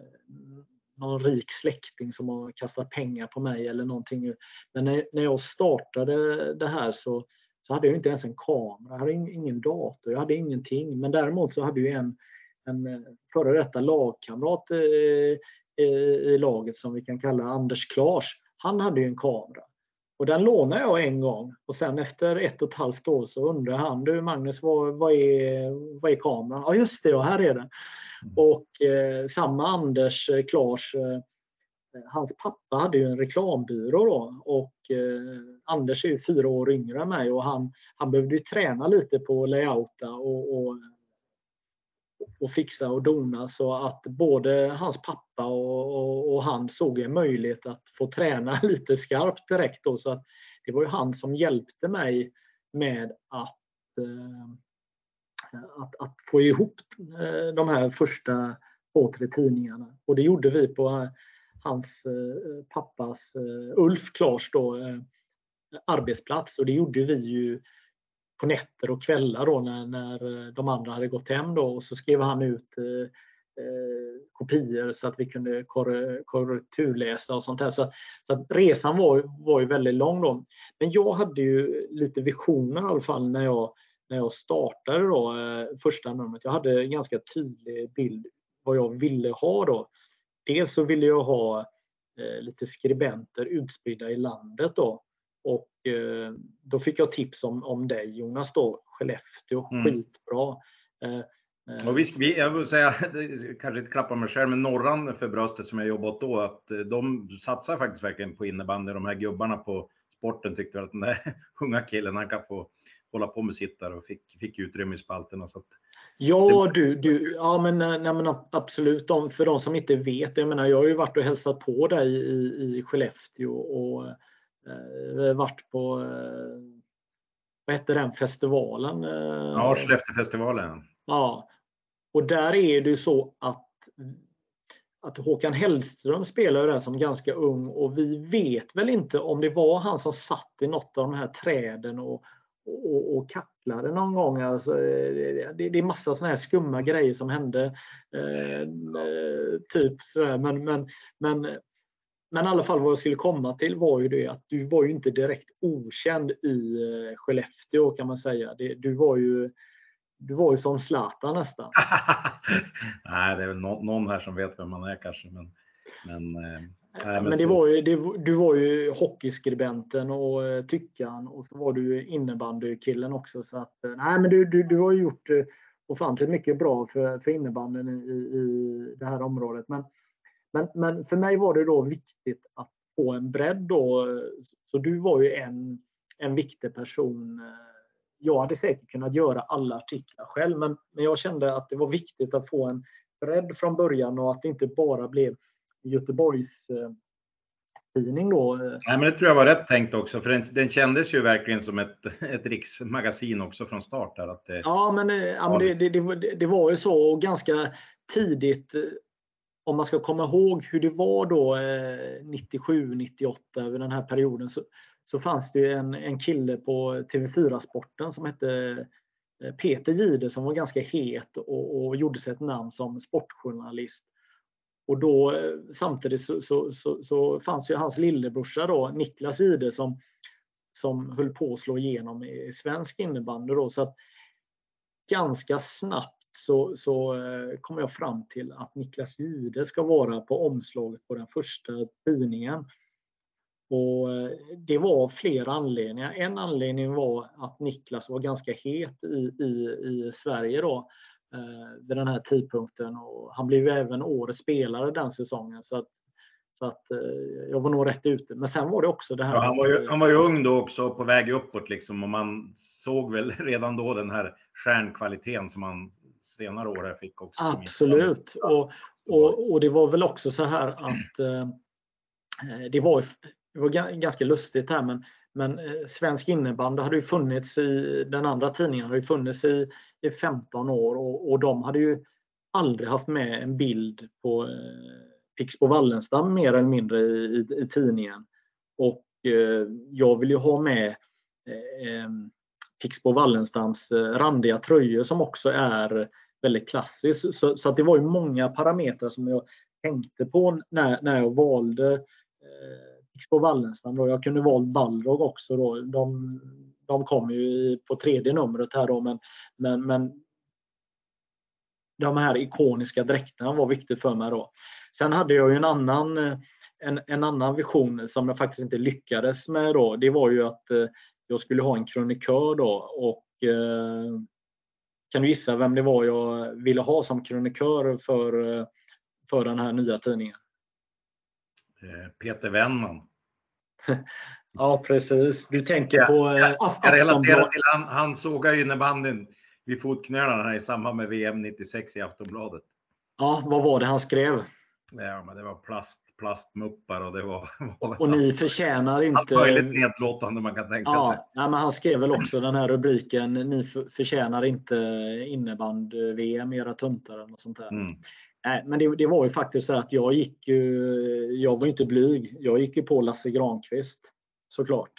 någon rik släkting som har kastat pengar på mig eller någonting. Men när, när jag startade det här så så hade jag inte ens en kamera, jag hade ingen dator, jag hade ingenting. Men däremot så hade jag en, en eh, före detta lagkamrat eh, i laget som vi kan kalla Anders Klars. Han hade ju en kamera. Och den lånade jag en gång och sen efter ett och ett halvt år så undrade han, du Magnus, vad, vad, är, vad är kameran? Ja just det, ja, här är den. Mm. Och eh, samma Anders eh, Klars, eh, hans pappa hade ju en reklambyrå då och eh, Anders är ju fyra år yngre än mig och han, han behövde ju träna lite på layouta och, och och fixa och dona så att både hans pappa och, och, och, han såg en möjlighet att få träna lite skarpt direkt. Då, så att det var ju han som hjälpte mig med att, eh, att, att, få ihop eh, de här första två, tre tidningarna. Och det gjorde vi på eh, hans eh, pappas, eh, Ulf Klars då, eh, arbetsplats och det gjorde vi ju på nätter och kvällar då när, när de andra hade gått hem då och så skrev han ut eh, kopior så att vi kunde korrekturläsa och sånt här. Så, så att resan var, var ju väldigt lång då. Men jag hade ju lite visioner i alla fall när jag, när jag startade då, eh, första numret. Jag hade en ganska tydlig bild vad jag ville ha då. Dels så ville jag ha eh, lite skribenter utspridda i landet då. Och eh, då fick jag tips om, om dig Jonas då, Skellefteå, mm. skitbra. Eh, och vi, vi, jag vill säga, kanske inte klappa mig själv, men Norran för bröstet som jag jobbat då, att de satsar faktiskt verkligen på innebandy. De här gubbarna på sporten tyckte att den där unga killen, han kan få hålla på med sitt där och fick, fick utrymme i spalterna. Så Ja, du, du, ja men, nej, men absolut. De, för de som inte vet, jag menar jag har ju varit och hälsat på dig i, i Skellefteå och Eh, varit på, eh, vad hette den festivalen? Eh, ja, Skellefteåfestivalen. Ja, och där är det så att att Håkan Hellström spelar den som ganska ung och vi vet väl inte om det var han som satt i något av de här träden och, och, och kacklade någon gång. Alltså, det, det är massa såna här skumma grejer som hände. Eh, typ sådär. Men, men, men men i alla fall vad jag skulle komma till var ju det att du var ju inte direkt okänd i eh, Skellefteå kan man säga. Det, du var ju du var ju som Zlatan nästan. nej, det är väl någon här som vet vem man är kanske. Men, men, eh, nej, men, det var ju, det, du var ju hockeyskribenten och uh, tyckaren och så var du innebandykillen också. Så att, nej, men du, du, du har gjort uh, ofantligt mycket bra för, för innebanden i, i det här området. Men, men, men för mig var det då viktigt att få en bredd då. Så du var ju en, en viktig person. Jag hade säkert kunnat göra alla artiklar själv men, men jag kände att det var viktigt att få en bredd från början och att det inte bara blev Göteborgs tidning då. Nej, men det tror jag var rätt tänkt också, för den, den kändes ju verkligen som ett, ett riksmagasin också från start. Där, att det, ja, men, ja, men det, det, det, det, var ju så och ganska tidigt om man ska komma ihåg hur det var då 97, 98 över den här perioden så, så fanns det en, en kille på TV4-sporten som hette eh, Peter Gide som var ganska het och, och gjorde sig ett namn som sportjournalist. Och då eh, samtidigt så, så, så, så fanns ju hans lillebrorsa då, Niklas Ide som, som höll på att slå igenom i svensk innebandy. Då, så att ganska snabbt så, så eh, kom jag fram till att Niklas Ide ska vara på omslaget på den första tidningen. Och eh, det var flera anledningar. En anledning var att Niklas var ganska het i, i, i Sverige då, vid den här tidpunkten. Och han blev även årets spelare den säsongen. Så att, så att eh, jag var nog rätt ute. Men sen var det också det här. Ja, han, var ju, han var ju ung då också på väg uppåt liksom och man såg väl redan då den här stjärnkvaliteten som han senare år fick också. Absolut. Och, och, och det var väl också så här att eh, det, var, det var ganska lustigt här men, men eh, svensk innebandy hade ju funnits i den andra tidningen hade ju funnits i, i 15 år och, och de hade ju aldrig haft med en bild på eh, Pixbo Wallenstam mer eller mindre i, i, i tidningen. Och eh, jag vill ju ha med eh, Pixbo Wallenstams eh, randiga tröjor som också är väldigt klassiskt. Så, så att det var ju många parametrar som jag tänkte på när, när jag valde eh, på Wallenstam då. Jag kunde valt Balrog också då. De, de kom ju på tredje numret här då men, men, men de här ikoniska dräkterna var viktigt för mig då. Sen hade jag ju en annan, en, en annan vision som jag faktiskt inte lyckades med då. Det var ju att eh, jag skulle ha en krönikör då och eh, kan du gissa vem det var jag ville ha som krönikör för, eh, för den här nya tidningen? Eh, Peter Wennman. ja, precis. Du tänker ja, på eh, Jag relaterar till han, han sågar ju innebandyn vid fotknölarna i samband med VM 96 i Aftonbladet. Ja, vad var det han skrev? Ja, men det var plast, plastmuppar och det var... och ni förtjänar inte... Allt möjligt nedlåtande man kan tänka ja, sig. Ja, men han skrev väl också den här rubriken, ni förtjänar inte inneband-VM, era tuntar eller något sånt där. Mm. Nej, men det, det, var ju faktiskt så att jag gick ju, jag var inte blyg. Jag gick ju på Lasse Granqvist såklart.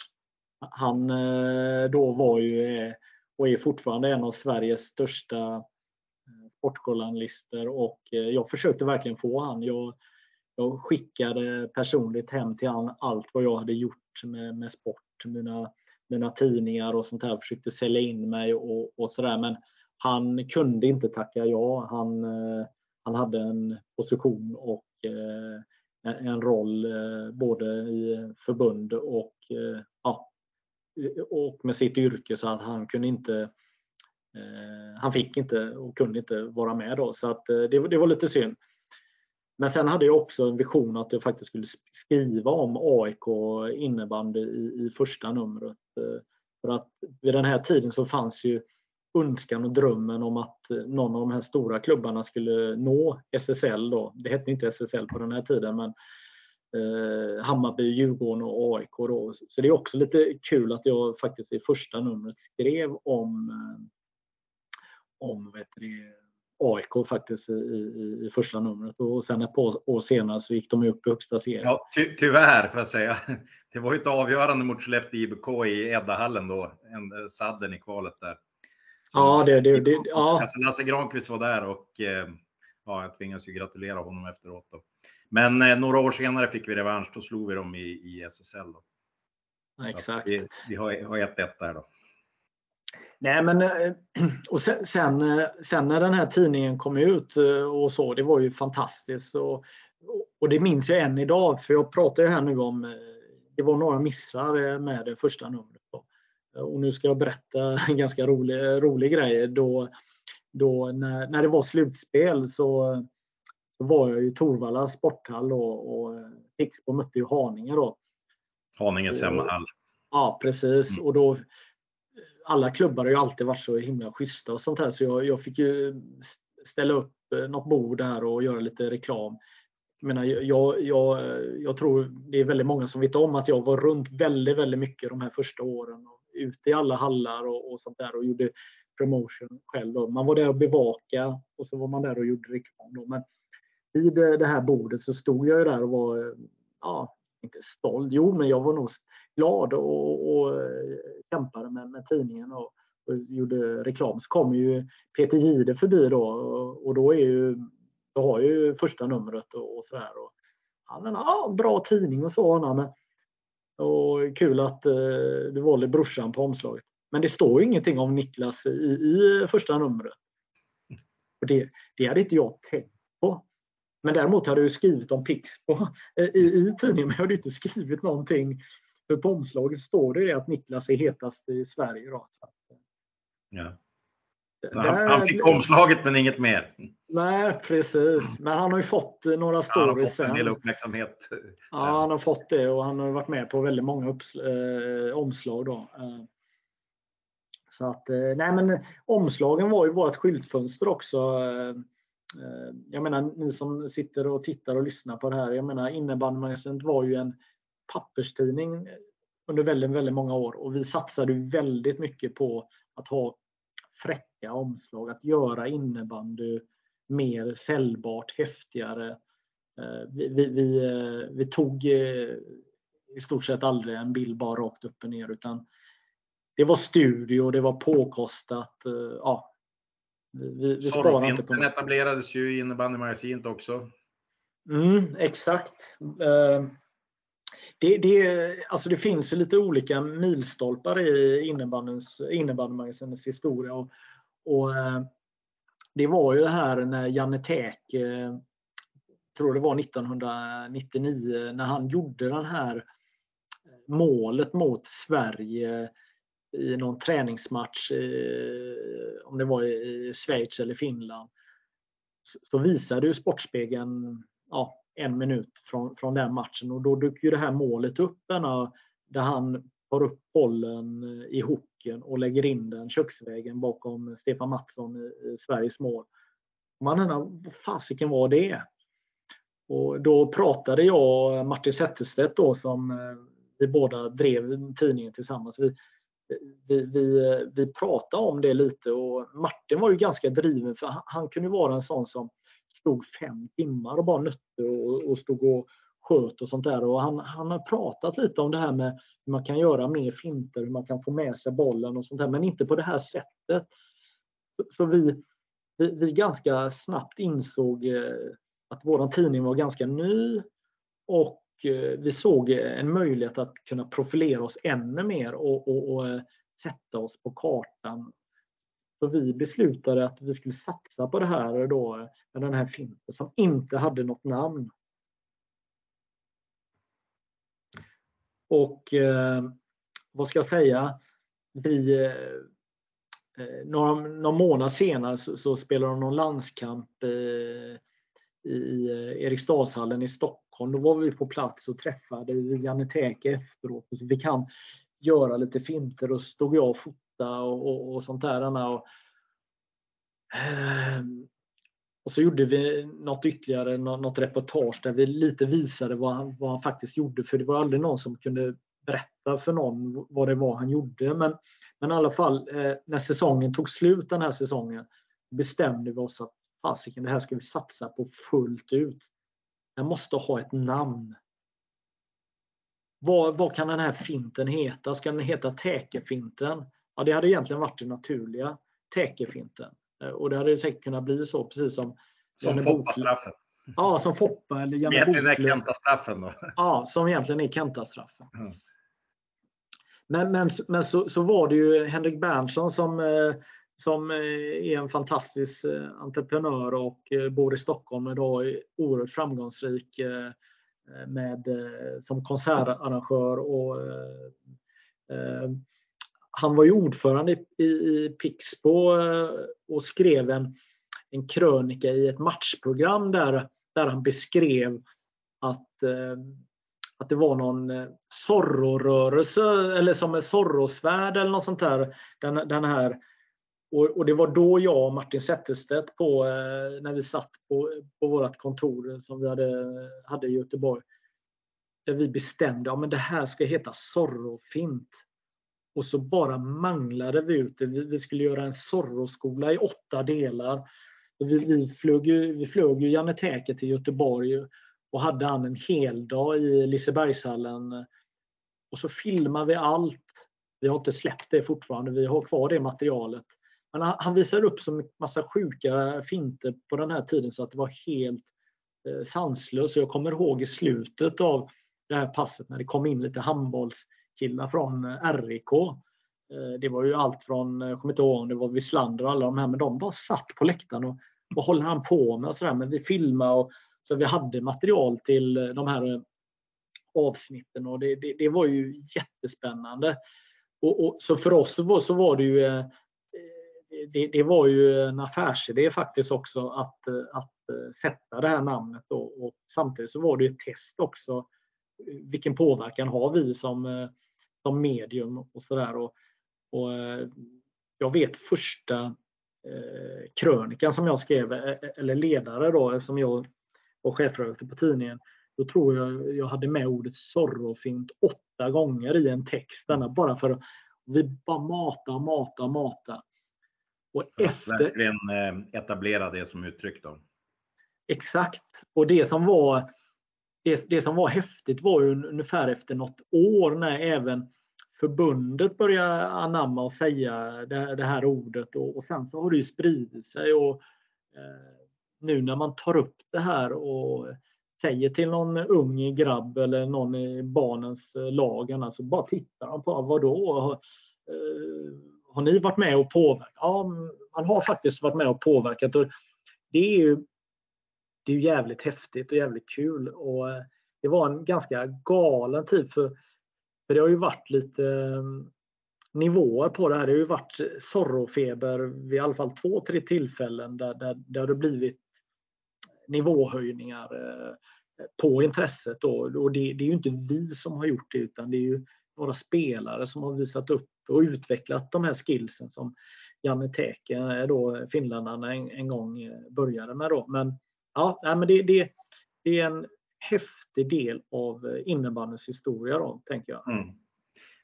Han eh, då var ju eh, och är fortfarande en av Sveriges största eh, sportjournalister och jag försökte verkligen få han. Jag, jag skickade personligt hem till han allt vad jag hade gjort med, med sport, mina, mina tidningar och sånt där. Försökte sälja in mig och, och sådär men han kunde inte tacka ja. Han, eh, han hade en position och eh, en roll eh, både i förbund och eh, ja, och med sitt yrke så att han kunde inte han fick inte och kunde inte vara med då så att det, det var lite synd. Men sen hade jag också en vision att jag faktiskt skulle skriva om AIK innebandy i, i första numret. För att vid den här tiden så fanns ju önskan och drömmen om att eh, någon av de här stora klubbarna skulle nå SSL då. Det hette inte SSL på den här tiden men eh, Hammarby, Djurgården och AIK. Då. Så det är också lite kul att jag faktiskt i första numret skrev om, eh, om vet du, AIK faktiskt i, i, i, första numret och sen ett par år senare så gick de upp i högsta serien. Ja, ty tyvärr får jag säga. Det var ju ett avgörande mot Skellefteå IBK i Eddahallen då, en eh, sadden i kvalet där. Ja, det, det, det ja. Alltså Lasse Granqvist var där och eh, ja, jag tvingas ju gratulera honom efteråt. Då. Men eh, några år senare fick vi revansch. Då slog vi dem i, i SSL. Då. Ja, exakt. Vi, vi har 1-1 där då. Nej, men eh, och sen, sen, eh, sen, när den här tidningen kom ut och så, det var ju fantastiskt. Och, och det minns jag än idag, för jag pratar ju här nu om, det var några missar med det första numret. Då. Och nu ska jag berätta en ganska rolig, rolig grej. Då, då när, när det var slutspel så så var jag i Torvalla sporthall och, och Pixbo mötte ju Haninge då. Haninges hemmahall. Ja, precis. Mm. Och då, alla klubbar har ju alltid varit så himla schyssta och sånt här så jag, jag fick ju ställa upp eh, något bord där och göra lite reklam. Jag, menar, jag, jag, jag tror det är väldigt många som vet om att jag var runt väldigt, väldigt mycket de här första åren. Ute i alla hallar och, och sånt där och gjorde promotion själv. Då. Man var där och bevakade och så var man där och gjorde reklam. Då. Men vid eh, det här bordet så stod jag ju där och var, eh, ja, inte stolt, jo men jag var nog glad och, och eh, kämpade med, med tidningen och, och gjorde reklam. Så kom ju Peter Gide förbi då och, då är ju, då har ju första numret och, och sådär. Och han en ja, bra tidning och så. Men, och kul att eh, du valde brorsan på omslaget. Men det står ju ingenting om Niklas i, i första numret. Och det, det hade inte jag tänkt på. Men däremot hade jag skrivit om Pixbo eh, i, i tidningen, men jag hade inte skrivit någonting. För på omslaget står det att Niklas är hetast i Sverige. Då, så. Eh. Ja. Han, han fick omslaget men inget mer. Nej, precis. Men han har ju fått några stories sen. Han har fått en del uppmärksamhet. Ja, han har fått det och han har varit med på väldigt många äh, omslag. Då. Äh. Så att, äh, nej men omslagen var ju vårt skyltfönster också. Eh, jag menar, ni som sitter och tittar och lyssnar på det här. Jag menar, innebandymagasinet var ju en papperstidning under väldigt, väldigt många år och vi satsade väldigt mycket på att ha fräcka omslag, att göra innebandy mer säljbart, häftigare. Eh, vi, vi, vi, eh, vi, tog i stort sett aldrig en bild bara rakt upp och ner utan det var studio, det var påkostat. Ja, vi, vi sparar inte på det. etablerades ju i innebandymagasinet också. Mm, exakt. Det, det, alltså det finns lite olika milstolpar i innebandymagasinets historia. Och, och, eh, det var ju det här när Janne Täk, eh, tror det var 1999, när han gjorde den här eh, målet mot Sverige i någon träningsmatch, om det var i Schweiz eller Finland, så visade ju Sportspegeln ja, en minut från, från den matchen och då dök ju det här målet upp där han tar upp bollen eh, i hooken och lägger in den köksvägen bakom Stefan Mattsson i, i Sveriges mål. Man undrar, vad fasiken var det? Och då pratade jag och Martin Zetterstedt då som eh, vi båda drev tidningen tillsammans. Vi, vi, vi, eh, vi pratade om det lite och Martin var ju ganska driven för han, han kunde vara en sån som stod fem timmar och bara nötte och, och stod och sköt och sånt där. Och han, han har pratat lite om det här med hur man kan göra mer finter, hur man kan få med sig bollen och sånt där, men inte på det här sättet. Så, så vi, vi, vi, ganska snabbt insåg eh, att vår tidning var ganska ny och eh, vi såg en möjlighet att kunna profilera oss ännu mer och, och, och eh, sätta oss på kartan så vi beslutade att vi skulle satsa på det här då, med den här finten som inte hade något namn. Och eh, vad ska jag säga? Vi, eh, eh några, någon månad senare så, så spelade de någon landskamp eh, i eh, Eriksdalshallen i Stockholm. Då var vi på plats och träffade Janne Täke efteråt. Så vi kan göra lite finter och så stod jag och fota och, och, och sånt där. Och, ehm, och så gjorde vi något ytterligare, något reportage där vi lite visade vad han, vad han faktiskt gjorde. För det var aldrig någon som kunde berätta för någon vad det var han gjorde. Men, men i alla fall, eh, när säsongen tog slut den här säsongen bestämde vi oss att fasiken, det här ska vi satsa på fullt ut. Jag måste ha ett namn. Vad, vad kan den här finten heta? Ska den heta Täkefinten? Ja, det hade egentligen varit det naturliga. Täkefinten. Eh, och det hade säkert kunnat bli så, precis som Som Foppa-straffen. Ja, som Foppa eller Janne Egentligen är Kenta-straffen då. Ja, som egentligen är Kenta-straffen. Mm. Men, men, men så, så var det ju Henrik Berntsson som, eh, som eh, är en fantastisk entreprenör och bor i Stockholm idag, är oerhört framgångsrik med, som konsertarrangör och han var ju ordförande i, i Pixbo eh, och skrev en, en krönika i ett matchprogram där, där han beskrev att, eh, att det var någon eh, Zorro-rörelse eller som en Zorro-svärd eller något sånt där. Den, den här, och, och, det var då jag och Martin Zetterstedt på, eh, när vi satt på, på vårt kontor som vi hade, hade i Göteborg. Där vi bestämde att ja, det här ska heta Zorro-fint. Och så bara manglade vi ut det. Vi, skulle göra en Zorro-skola i åtta delar. Vi, vi, flög ju, vi flög ju Janne Täke till Göteborg och hade han en hel dag i Lisebergshallen. Och så filmade vi allt. Vi har inte släppt det fortfarande, vi har kvar det materialet. Men han, han visade upp en massa sjuka finter på den här tiden så att det var helt eh, sanslöst. Jag kommer ihåg i slutet av det här passet när det kom in lite handbolls killar från eh, RIK. Eh, det var ju allt från, eh, jag kommer inte ihåg om det var Wislander och alla de här, men de bara satt på läktaren och vad håller han på med? Och så där. Men vi filmade och så vi hade material till de här avsnitten och det, det, det var ju jättespännande. Och, och, så för oss så var, så var det ju det, det, var ju en affärsidé faktiskt också att, att sätta det här namnet. Då. och samtidigt så var det ett test också. Vilken påverkan har vi som, som medium och sådär. Och, och, eh, jag vet första eh, krönikan som jag skrev, eh, eller ledare då, som jag var chefredaktör på tidningen. Då tror jag jag hade med ordet Zorrofint åtta gånger i en text. Denna, bara för att vi bara mata, mata, mata. Och efter... Verkligen etablera det som uttryck då. Exakt. Och det som var det, det som var häftigt var ju ungefär efter något år när även förbundet började anamma och säga det, det här ordet och, och, sen så har det ju spridit sig och eh, nu när man tar upp det här och säger till någon ung grabb eller någon i barnens eh, lag, alltså bara tittar de på ah, vad då? Eh, har ni varit med och påverkat? Ja, man har faktiskt varit med och påverkat. Och det är ju det är jävligt häftigt och jävligt kul. Och eh, det var en ganska galen tid för, för det har ju varit lite mm, nivåer på det här. Det har ju varit Zorro-feber vid i alla fall två, tre tillfällen där, där, där det blivit nivåhöjningar eh, på intresset. Då. Och det, det, är ju inte vi som har gjort det utan det är ju några spelare som har visat upp och utvecklat de här skillsen som Janne Teke, eh, då finländarna en, en gång började med. Då. Men ja, men det, det, det är en häftig del av innebandyns historia då, tänker jag. Mm.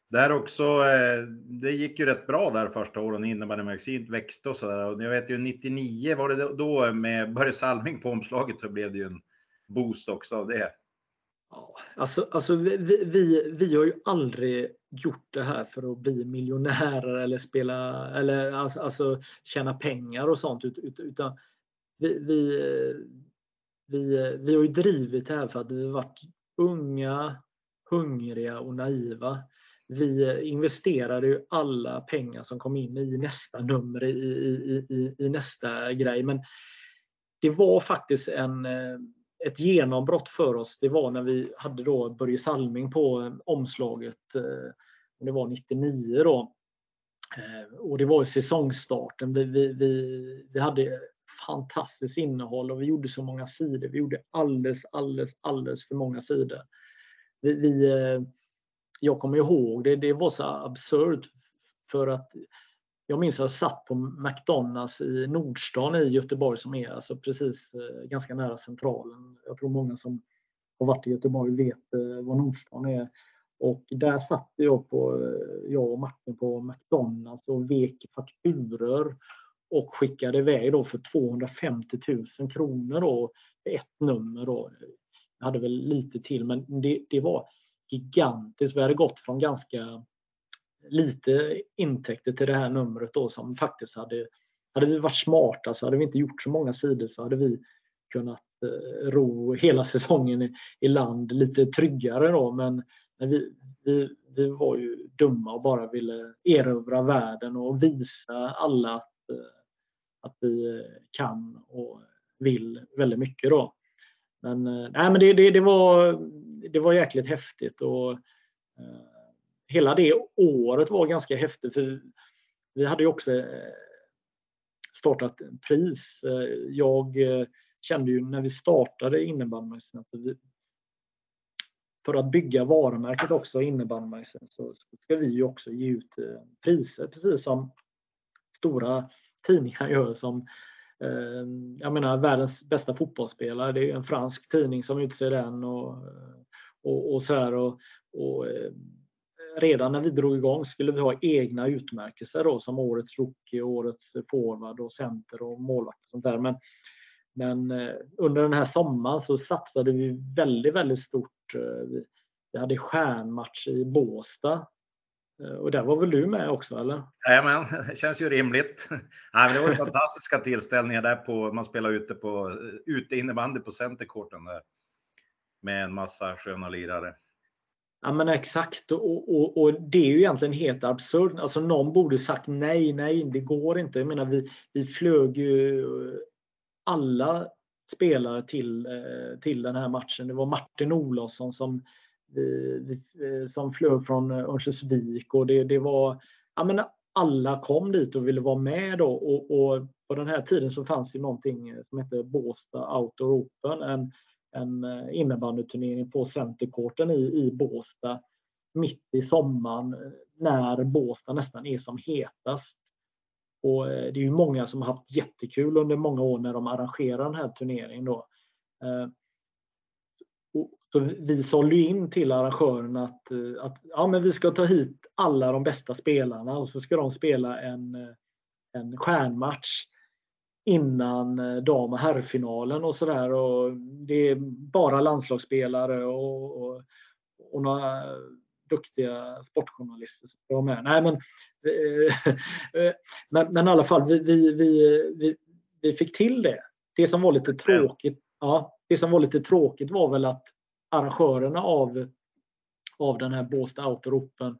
Där också, eh, det gick ju rätt bra där första åren innebandymagasinet växte och så där. Och jag vet ju 99 var det då med Börje Salming på omslaget så blev det ju en boost också av det. Ja, alltså, alltså vi, vi, vi har ju aldrig gjort det här för att bli miljonärer eller spela eller alltså, alltså tjäna pengar och sånt utan vi, vi, vi, vi har ju drivit det här för att vi har varit unga, hungriga och naiva vi investerade ju alla pengar som kom in i nästa nummer, i, i, i, i nästa grej. Men det var faktiskt en, ett genombrott för oss. Det var när vi hade då Börje Salming på omslaget. Eh, det var 99 då. Eh, och det var säsongstarten. Vi, vi, vi, vi hade fantastiskt innehåll och vi gjorde så många sidor. Vi gjorde alldeles, alldeles, alldeles för många sidor. Vi, vi eh, jag kommer ihåg det, det var så absurt för att jag minns att jag satt på McDonalds i Nordstan i Göteborg som är alltså precis eh, ganska nära centralen. Jag tror många som har varit i Göteborg vet eh, vad Nordstan är. Och där satt jag, på, jag och Martin på McDonalds och vek fakturor och skickade iväg då för 250 000 kronor då, ett nummer. Då. Jag hade väl lite till men det, det var gigantiskt. Vi hade gått från ganska lite intäkter till det här numret då som faktiskt hade, hade vi varit smarta så hade vi inte gjort så många sidor så hade vi kunnat eh, ro hela säsongen i, i land lite tryggare då men, men vi, vi, vi var ju dumma och bara ville erövra världen och visa alla att, eh, att vi eh, kan och vill väldigt mycket då. Men, eh, nej, men det, det, det, var, det var jäkligt häftigt och eh, hela det året var ganska häftigt för vi hade ju också eh, startat en pris. Jag kände ju när vi startade innebandymagasinet för att bygga varumärket också innebandymagasinet så ska vi ju också ge ut priser precis som stora tidningar gör som eh, jag menar världens bästa fotbollsspelare, det är en fransk tidning som utser den och, och, och så här. Och, och, eh, redan när vi drog igång skulle vi ha egna utmärkelser då, som årets rookie, årets forward och center och målvakt och sånt där. Men, men eh, under den här sommaren så satsade vi väldigt, väldigt stort. Vi hade stjärnmatch i Båstad och där var väl du med också eller? Jajamän, det känns ju rimligt. Nej, det var fantastiska tillställningar där på, man spelar ute på ute innebandy på Centercourten där. Med en massa sköna lirare. Ja men exakt och, och, och, det är ju egentligen helt absurt. Alltså någon borde sagt nej, nej det går inte. Jag menar vi, vi flög ju alla spelare till, eh, till den här matchen. Det var Martin Olofsson som vi, vi, eh, som flög från eh, Örnsköldsvik och det, det var, ja men alla kom dit och ville vara med då och, och på den här tiden så fanns det någonting eh, som hette Båstad Outdoor Open, en, en innebandyturnering på Centercourten i, i Båstad mitt i sommaren när Båstad nästan är som hetast. Och det är ju många som har haft jättekul under många år när de arrangerar den här turneringen. Då. Så vi sålde in till arrangören att, eh, att ja, men vi ska ta hit alla de bästa spelarna och så ska de spela en, eh, en stjärnmatch innan eh, dam och herrfinalen och sådär. Det är bara landslagsspelare och, och, och några duktiga sportjournalister som vara med. Nej, men, men, men i alla fall, vi, vi, vi, vi fick till det. Det som var lite tråkigt, ja, det som var lite tråkigt var väl att arrangörerna av, av den här Båstad Outdoor Open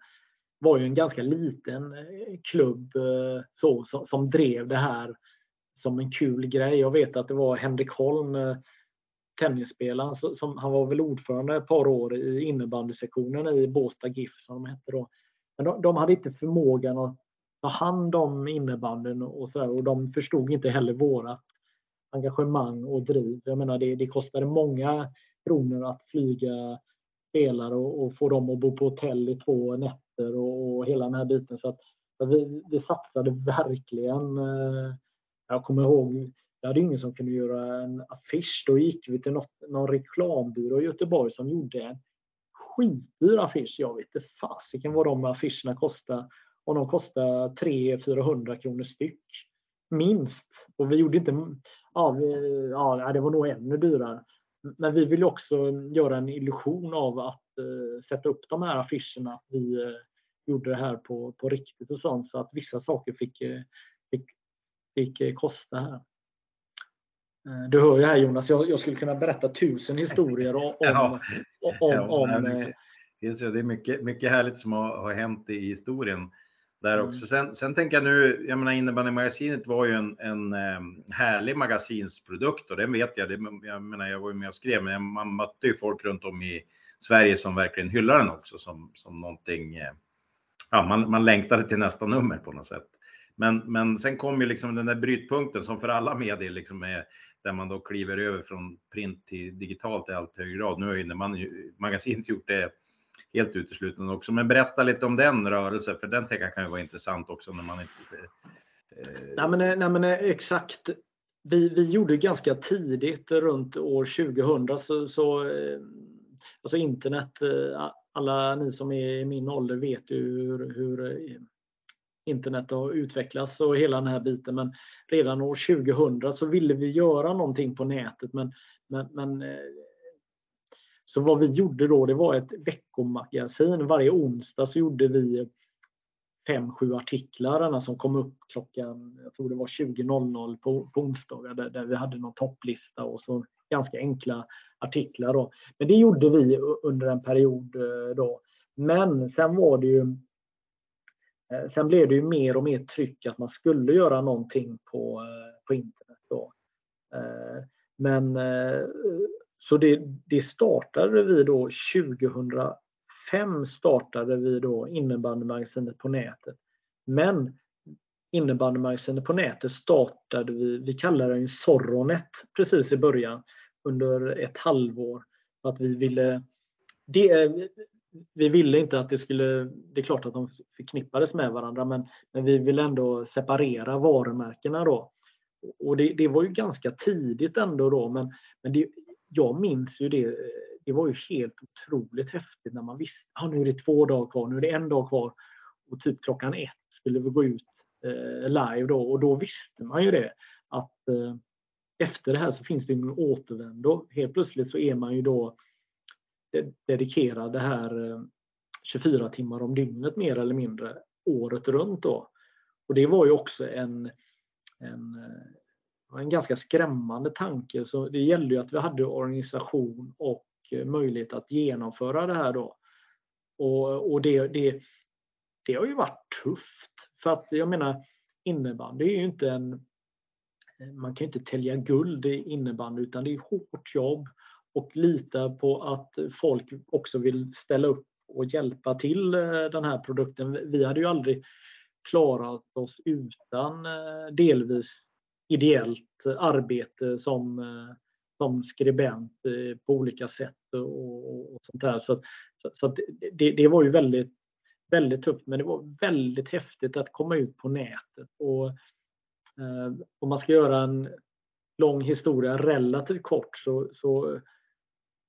var ju en ganska liten eh, klubb eh, så, som, som drev det här som en kul grej. Jag vet att det var Henrik Holm, eh, tennisspelaren, som, han var väl ordförande ett par år i innebandysektionen i Båstad GIF som de hette då. Men de, de hade inte förmågan att ta hand om innebandyn och så där, och de förstod inte heller vårat engagemang och driv. Jag menar det, det kostade många kronor att flyga spelare och, och, få dem att bo på hotell i två nätter och, och hela den här biten. Så att, vi, vi satsade verkligen. Eh, jag kommer ihåg, det hade ingen som kunde göra en affisch. Då gick vi till något, någon reklambyrå i Göteborg som gjorde en skitdyr affisch. Jag vet inte fasiken vad de affischerna kostade. Och de kostade 300-400 kronor styck. Minst. Och vi gjorde inte... Ja, vi, ja, det var nog ännu dyrare. Men vi ville också göra en illusion av att uh, sätta upp de här affischerna. Vi uh, gjorde det här på, på riktigt och sånt så att vissa saker fick, uh, fick, fick kosta här. Du hör ju här Jonas, jag, jag skulle kunna berätta tusen historier om, ja. om, om, ja, det är mycket, mycket härligt som har, har hänt i historien där mm. också. Sen, sen tänker jag nu, jag menar innebandymagasinet var ju en, en um, härlig magasinsprodukt och den vet jag, det, jag menar jag var ju med och skrev, men man mötte ju folk runt om i Sverige som verkligen hyllar den också som, som någonting, uh, ja man, man längtade till nästa nummer på något sätt. Men, men sen kom ju liksom den där brytpunkten som för alla medier liksom är där man då kliver över från print till digitalt i allt högre grad. Nu har ju magasinet gjort det helt uteslutande också. Men berätta lite om den rörelsen, för den tänker jag kan ju vara intressant också när man inte... Eh... Nej, men, nej men eh, exakt. Vi, vi gjorde ganska tidigt, runt år 2000, så, så eh, alltså internet, eh, alla ni som är i min ålder vet ju hur, hur internet har utvecklats och hela den här biten. Men redan år 2000 så ville vi göra någonting på nätet. Men, men, men så vad vi gjorde då, det var ett veckomagasin. Varje onsdag så gjorde vi fem, sju artiklar som kom upp klockan, jag tror det var 20.00 på, på onsdagar där, där vi hade någon topplista och så ganska enkla artiklar. Då. Men det gjorde vi under en period eh, då. Men sen var det ju eh, Sen blev det ju mer och mer tryck att man skulle göra någonting på, eh, på internet. Då. Men så det, det startade vi då 2005 startade vi då innebandymagasinet på nätet. Men innebandymagasinet på nätet startade vi, vi kallade det Zorronet precis i början under ett halvår. Att vi ville det, vi ville inte att det skulle, det är klart att de förknippades med varandra men, men vi ville ändå separera varumärkena då. Och det, det var ju ganska tidigt ändå då men, men det, jag minns ju det. Det var ju helt otroligt häftigt när man visste att ah, nu är det två dagar kvar, nu är det en dag kvar. Och typ klockan ett skulle vi gå ut eh, live då och då visste man ju det att eh, efter det här så finns det ingen återvändo. Helt plötsligt så är man ju då eh, dedikerad det här eh, 24 timmar om dygnet mer eller mindre året runt då. Och det var ju också en, en eh, en ganska skrämmande tanke. Så det gällde ju att vi hade organisation och eh, möjlighet att genomföra det här då. Och, och det, det, det har ju varit tufft. För att jag menar, innebandy är ju inte en... Man kan ju inte tälja guld i innebandy utan det är hårt jobb och lita på att folk också vill ställa upp och hjälpa till eh, den här produkten. Vi hade ju aldrig klarat oss utan eh, delvis ideellt arbete som, eh, som skribent eh, på olika sätt och, och sånt där. Så, så, så det, det var ju väldigt, väldigt tufft men det var väldigt häftigt att komma ut på nätet. Och, eh, om man ska göra en lång historia relativt kort så, så,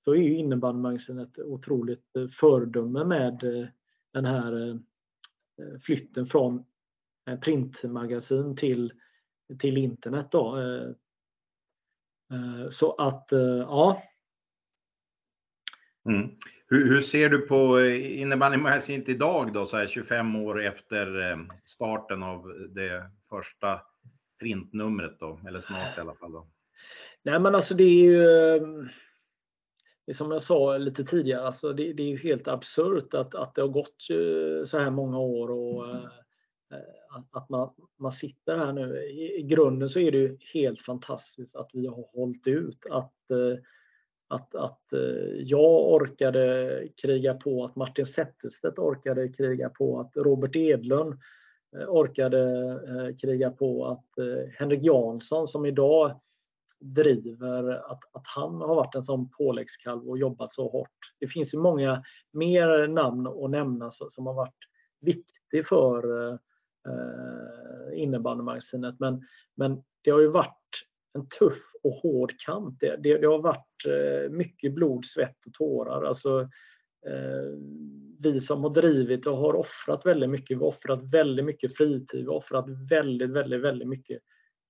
så är ju innebandymagasinet ett otroligt eh, föredöme med den här flytten från printmagasin till till internet. Då. Eh, eh, så att, eh, ja. Mm. Hur, hur, ser du på innebandymagasinet idag då, så här 25 år efter starten av det första printnumret då, eller snart i alla fall? Då? Nej men alltså det är ju det är som jag sa lite tidigare, alltså det, det är ju helt absurt att, att det har gått så här många år och att man, man sitter här nu. I, I, grunden så är det ju helt fantastiskt att vi har hållit ut. Att, eh, att, att eh, jag orkade kriga på, att Martin Zetterstedt orkade kriga på, att Robert Edlund eh, orkade kriga på, att Henrik Jansson som idag driver att, att han har varit en sån påläggskalv och jobbat så hårt. Det finns ju många mer namn att nämna som har varit viktiga för eh, innebandymagasinet men, men det har ju varit en tuff och hård kamp. Det, det, det har varit eh, mycket blod, svett och tårar. Alltså, eh, vi som har drivit och har offrat väldigt mycket. Vi har offrat väldigt mycket fritid. Vi har offrat väldigt, väldigt, väldigt mycket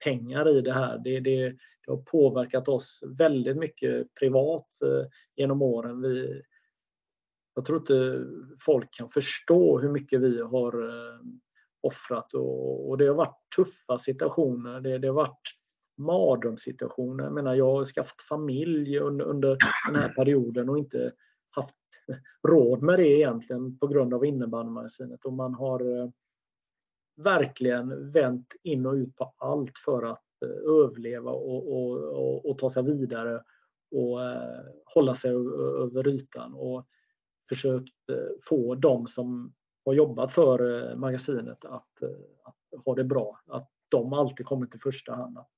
pengar i det här. Det, det, det har påverkat oss väldigt mycket privat eh, genom åren. Vi, jag tror inte folk kan förstå hur mycket vi har eh, offrat och, och det har varit tuffa situationer. Det, det har varit mardrömssituationer. Jag menar, jag har skaffat familj under, under den här perioden och inte haft råd med det egentligen på grund av innebandymagasinet och man har eh, verkligen vänt in och ut på allt för att eh, överleva och, och, och, och ta sig vidare och eh, hålla sig över ytan och försökt eh, få de som har jobbat för eh, magasinet att, eh, att ha det bra. Att de alltid kommer till första hand. Att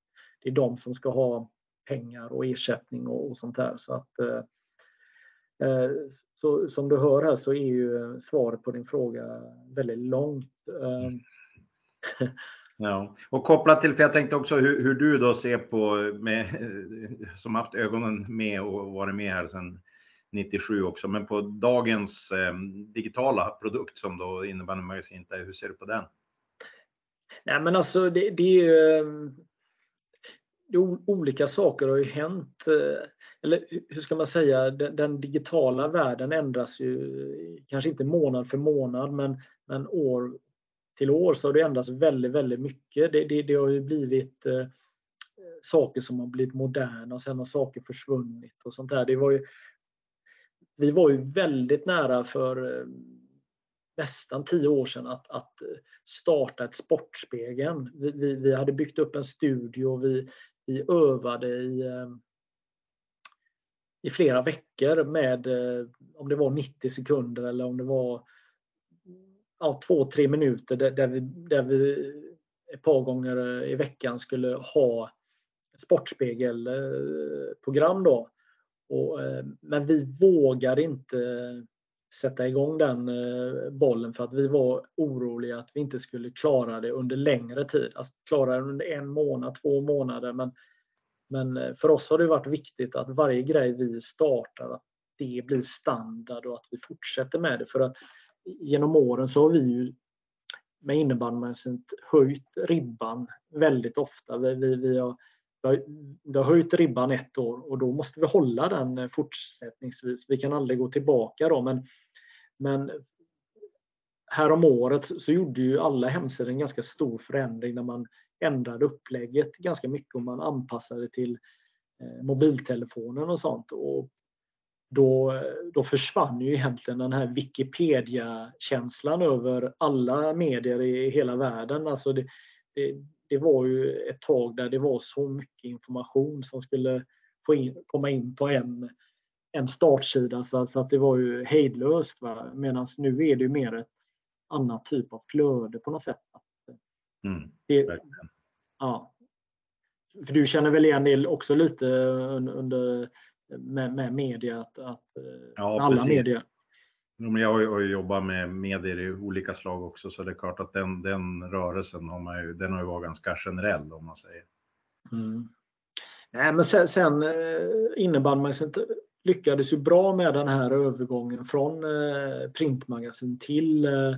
det är de som ska ha pengar och ersättning och, och sånt där. Så att, eh, så, som du hör här så är ju svaret på din fråga väldigt långt. Mm. Ja, och kopplat till, för jag tänkte också hur, hur du då ser på, med, som haft ögonen med och varit med här sedan 97 också, men på dagens eh, digitala produkt som då innebandymagasinet är, hur ser du på den? Nej men alltså det, det är ju eh, olika saker har ju hänt. Eh, eller hur ska man säga, den, den, digitala världen ändras ju kanske inte månad för månad men, men år till år så har det ändrats väldigt, väldigt mycket. Det, det, det har ju blivit eh, saker som har blivit moderna och sen har saker försvunnit och sånt där. Det var ju, vi var ju väldigt nära för eh, nästan tio år sedan att, att eh, starta ett Sportspegeln. Vi, vi, vi, hade byggt upp en studio, vi, vi övade i, eh, i flera veckor med om det var 90 sekunder eller om det var ja, två, tre minuter där, där, vi, där vi ett par gånger i veckan skulle ha sportspegelprogram då. Och, eh, men vi vågade inte sätta igång den eh, bollen för att vi var oroliga att vi inte skulle klara det under längre tid. Alltså klara det under en månad, två månader. Men, men eh, för oss har det varit viktigt att varje grej vi startar, att det blir standard och att vi fortsätter med det. För att genom åren så har vi ju med innebandymässigt höjt ribban väldigt ofta. Vi, vi, vi, har, vi har höjt ribban ett år och då måste vi hålla den eh, fortsättningsvis. Vi kan aldrig gå tillbaka då men, men härom året så gjorde ju alla hemsidor en ganska stor förändring när man ändrade upplägget ganska mycket och man anpassade till eh, mobiltelefonen och sånt. Och då, då försvann ju egentligen den här Wikipedia-känslan över alla medier i hela världen. Alltså det, det, det, var ju ett tag där det var så mycket information som skulle få in, komma in på en, en startsida så, så att det var ju hejdlöst. Medan nu är det mer ett annat typ av flöde på något sätt. Mm, det, ja. För du känner väl igen det också lite under med, med media, att, att eh, ja, alla precis. medier. Jag har ju jobbat med medier i olika slag också, så det är klart att den, den rörelsen har, man ju, den har ju varit ganska generell om man säger. Mm. Nej, men sen, sen eh, innebandymagasinet lyckades ju bra med den här övergången från eh, printmagasin till, eh,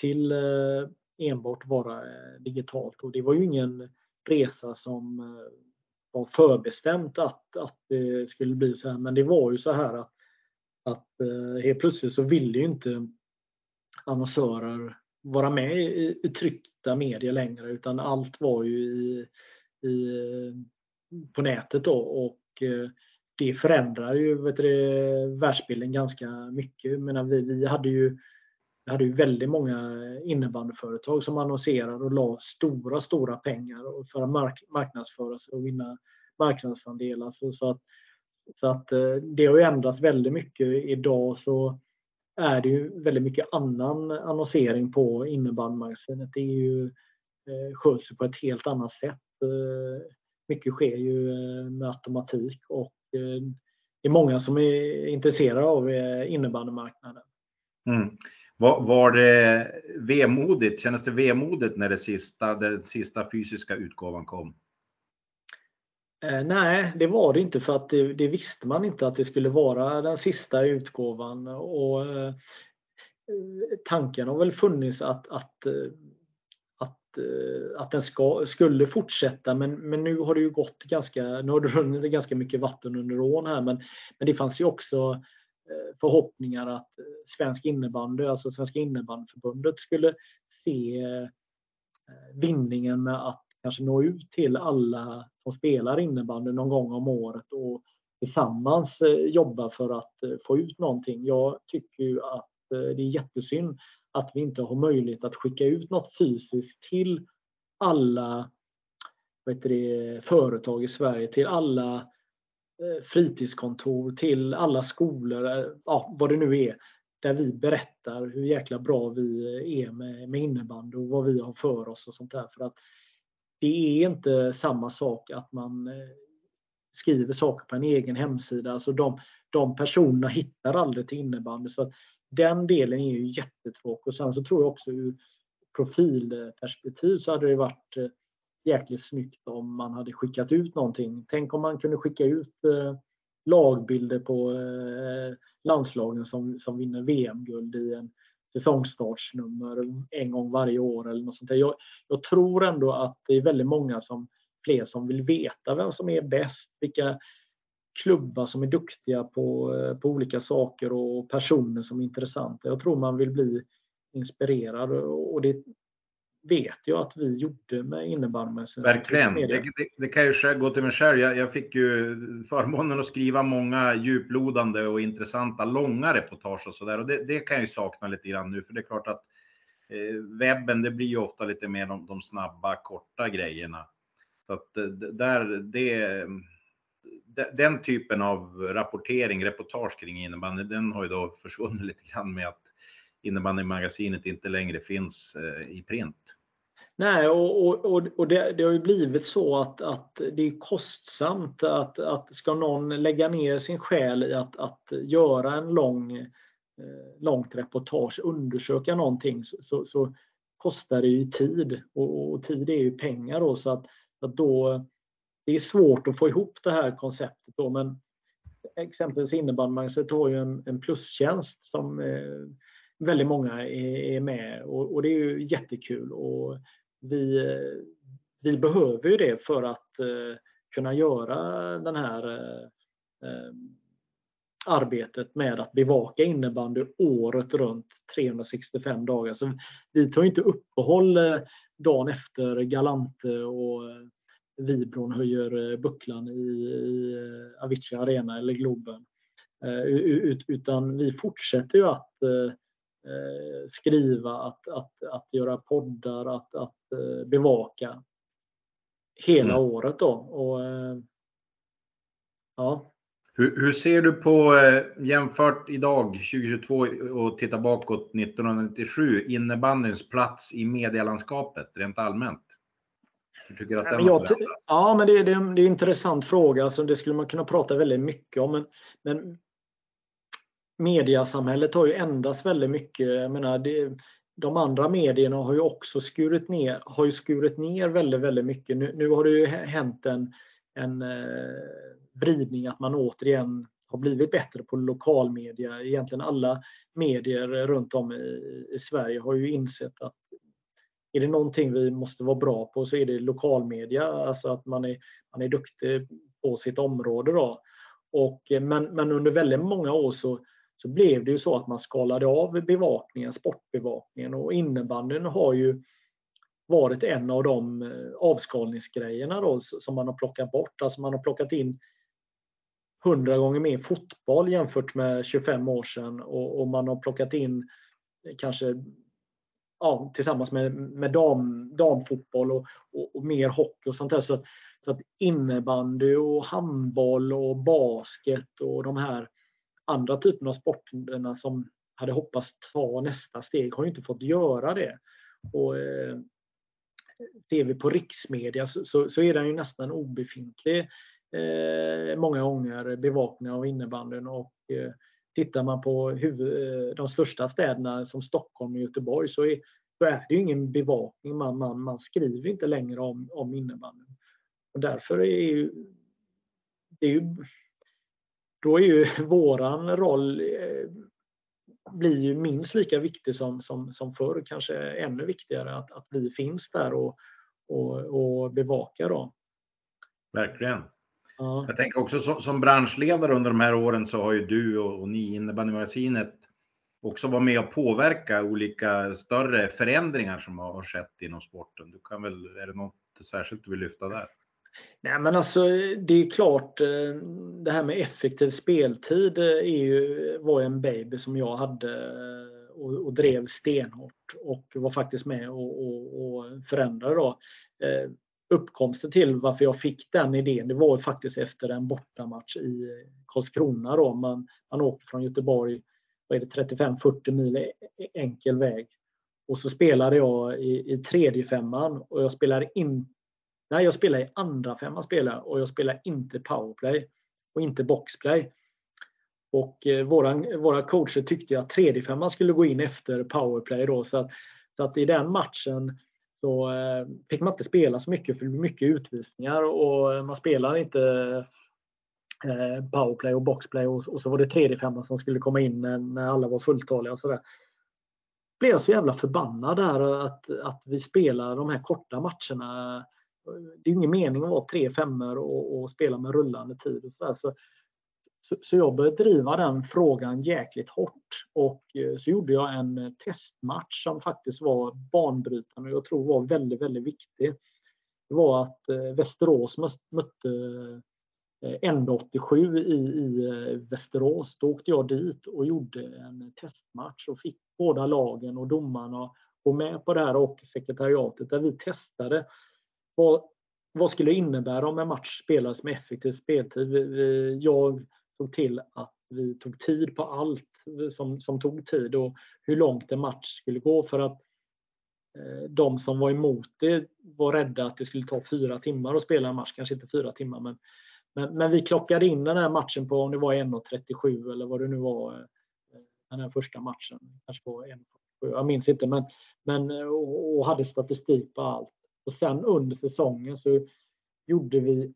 till eh, enbart vara digitalt. Och det var ju ingen resa som var förbestämt att, att det skulle bli så här. Men det var ju så här att, att eh, helt plötsligt så ville ju inte annonsörer vara med i, i tryckta medier längre utan allt var ju i, i på nätet då och eh, det förändrar ju vet du, världsbilden ganska mycket. Men vi, vi hade ju vi hade ju väldigt många innebandyföretag som annonserade och la stora, stora pengar för att mark marknadsföra sig och vinna marknadsandelar. Så, så, att, så att eh, det har ju ändrats väldigt mycket. Idag så är det ju väldigt mycket annan annonsering på innebandymagasinet. Det är ju eh, sköts sköts på ett helt annat sätt. Eh, mycket sker ju med automatik och det är många som är intresserade av innebandymarknaden. Mm. Var, var det vemodigt? Kändes det vemodigt när det sista, den sista fysiska utgåvan kom? Eh, nej, det var det inte för att det, det, visste man inte att det skulle vara den sista utgåvan. Och, eh, tanken har väl funnits att, att, eh, att, eh, att den ska, skulle fortsätta men, men nu har det ju gått ganska, nu har det runnit ganska mycket vatten under ån här men, men det fanns ju också eh, förhoppningar att svensk innebandy, alltså Svenska innebandyförbundet skulle se vinningen med att kanske nå ut till alla som spelar innebandy någon gång om året och tillsammans eh, jobba för att eh, få ut någonting. Jag tycker ju att eh, det är jättesynd att vi inte har möjlighet att skicka ut något fysiskt till alla det, företag i Sverige, till alla fritidskontor, till alla skolor, ja, vad det nu är, där vi berättar hur jäkla bra vi är med, med innebandy och vad vi har för oss och sånt där. För att det är inte samma sak att man eh, skriver saker på en egen hemsida. Alltså de, de personerna hittar aldrig till innebandy. Så att den delen är ju jättetråkig. Och sen så tror jag också ur profilperspektiv så hade det varit eh, jäkligt snyggt om man hade skickat ut någonting. Tänk om man kunde skicka ut eh, lagbilder på landslagen som, som vinner VM-guld i en säsongstartsnummer en gång varje år eller något sånt där. Jag, jag, tror ändå att det är väldigt många som, fler som vill veta vem som är bäst, vilka klubbar som är duktiga på, eh, på olika saker och personer som är intressanta. Jag tror man vill bli inspirerad och det vet jag att vi gjorde med innebandyn. Verkligen. Det, det, det, kan ju gå till mig själv. Jag, jag, fick ju förmånen att skriva många djuplodande och intressanta långa reportage och sådär. Och det, det, kan jag ju sakna lite grann nu, för det är klart att eh, webben, det blir ju ofta lite mer de, de snabba, korta grejerna. Så att eh, där, det, den typen av rapportering, reportage kring innebandy, den har ju då försvunnit lite grann med att innebandymagasinet inte längre finns eh, i print. Nej, och, och, och det, det, har ju blivit så att, att det är kostsamt att, att ska någon lägga ner sin själ i att, att göra en lång, eh, långt reportage, undersöka någonting så, så, så kostar det ju tid och, och, tid är ju pengar då så att, att då det är svårt att få ihop det här konceptet då men exempelvis innebandymagasinet har ju en, en plustjänst som eh, väldigt många är, med och, och, det är ju jättekul. Och vi, vi behöver ju det för att eh, kunna göra den här eh, eh arbetet med att bevaka innebandy året runt 365 dagar. Så vi tar inte uppehåll eh, dagen efter Galante och Vibron höjer eh, bucklan i, i Avicii Arena eller Globen. Utan vi fortsätter ju att Eh, skriva, att, att, att göra poddar, att, att eh, bevaka hela mm. året då. Och, eh, ja. Hur, hur, ser du på, jämfört idag 2022 och titta bakåt 1997, innebandyns plats i medielandskapet rent allmänt? Hur tycker du att den jag, Ja, men det, det, det, är en intressant fråga. Alltså, det skulle man kunna prata väldigt mycket om. Men, men mediasamhället har ju ändrats väldigt mycket. Jag menar, det, de andra medierna har ju också skurit ner, har ju skurit ner väldigt, väldigt mycket. Nu, nu har det ju hänt en, en eh, vridning att man återigen har blivit bättre på lokalmedia. Egentligen alla medier runt om i, i Sverige har ju insett att är det någonting vi måste vara bra på så är det lokalmedia, alltså att man är, man är duktig på sitt område. Då. Och, eh, men, men under väldigt många år så, så blev det ju så att man skalade av bevakningen, sportbevakningen och innebandyn har ju varit en av de eh, avskalningsgrejerna då, som man har plockat bort. Alltså man har plockat in hundra gånger mer fotboll jämfört med 25 år sedan och, och man har plockat in eh, kanske ja, tillsammans med, med dam, damfotboll och, och, och, mer hockey och sånt där. Så, så att innebandy och handboll och basket och de här andra typen av sporterna som hade hoppats ta nästa steg har inte fått göra det. Och, eh, ser vi på riksmedia så, så, så är den ju nästan obefintlig eh, många gånger, bevakning av innebandyn. Och, eh, tittar man på huvud, eh, de största städerna som Stockholm och Göteborg så är, så är det ingen bevakning. Man, man, man skriver inte längre om, om innebandyn. Och därför är ju, det är ju, då är ju våran roll eh, blir ju minst lika viktig som, som, som förr, kanske ännu viktigare att, att vi finns där och, och, och bevakar. Då. Verkligen. Ja. Jag tänker också som, som branschledare under de här åren så har ju du och, och ni innebandymagasinet också varit med och påverka olika större förändringar som har skett inom sporten. Du kan väl, är det något särskilt du vill lyfta där? Nej men alltså det är klart eh, det här med effektiv speltid eh, är ju, var en baby som jag hade eh, och, och drev stenhårt och var faktiskt med och, och, och förändrade då. Uppkomsten till varför jag fick den idén det var faktiskt efter en bortamatch i Karlskrona. Då. Man, man åker från Göteborg 35-40 mil e, e, enkel väg. Och så spelade jag i, i tredje femman och jag spelade inte Nej, jag spelar i andra femman spelar och jag spelar inte powerplay och inte boxplay. Och eh, våran, våra coacher tyckte att tredje femman skulle gå in efter powerplay då så att, så att i den matchen så eh, fick man inte spela så mycket för mycket utvisningar och eh, man spelar inte eh, powerplay och boxplay och, och så var det tredje femman som skulle komma in när, när alla var fulltaliga och sådär blev jag så jävla förbannad där att, att vi spelar de här korta matcherna det är ingen mening att vara tre femmor och, och spela med rullande tid. Och så, där. så, så, så jag började driva den frågan jäkligt hårt och eh, så gjorde jag en eh, testmatch som faktiskt var banbrytande och jag tror var väldigt, väldigt viktig. Det var att eh, Västerås mötte N87 i, i Västerås. Då åkte jag dit och gjorde en testmatch och fick båda lagen och domarna gå med på det här och sekretariatet där vi testade vad, vad skulle det innebära om en match spelas med effektiv speltid? Vi, vi, jag såg till att vi tog tid på allt som, som tog tid och hur långt en match skulle gå för att eh, de som var emot det var rädda att det skulle ta fyra timmar att spela en match, kanske inte fyra timmar men, men, men vi klockade in den här matchen på om det var 1.37 eller vad det nu var eh, den här första matchen. Kanske var 1.47, jag minns inte men, men och, och hade statistik på allt. Och sen under säsongen så gjorde vi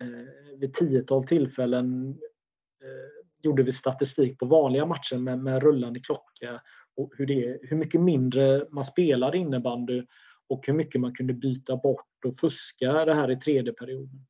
eh, vid tiotal tillfällen eh, gjorde vi statistik på vanliga matcher med, med rullande klocka och hur, det, hur mycket mindre man spelade innebandy och hur mycket man kunde byta bort och fuska det här i tredje perioden.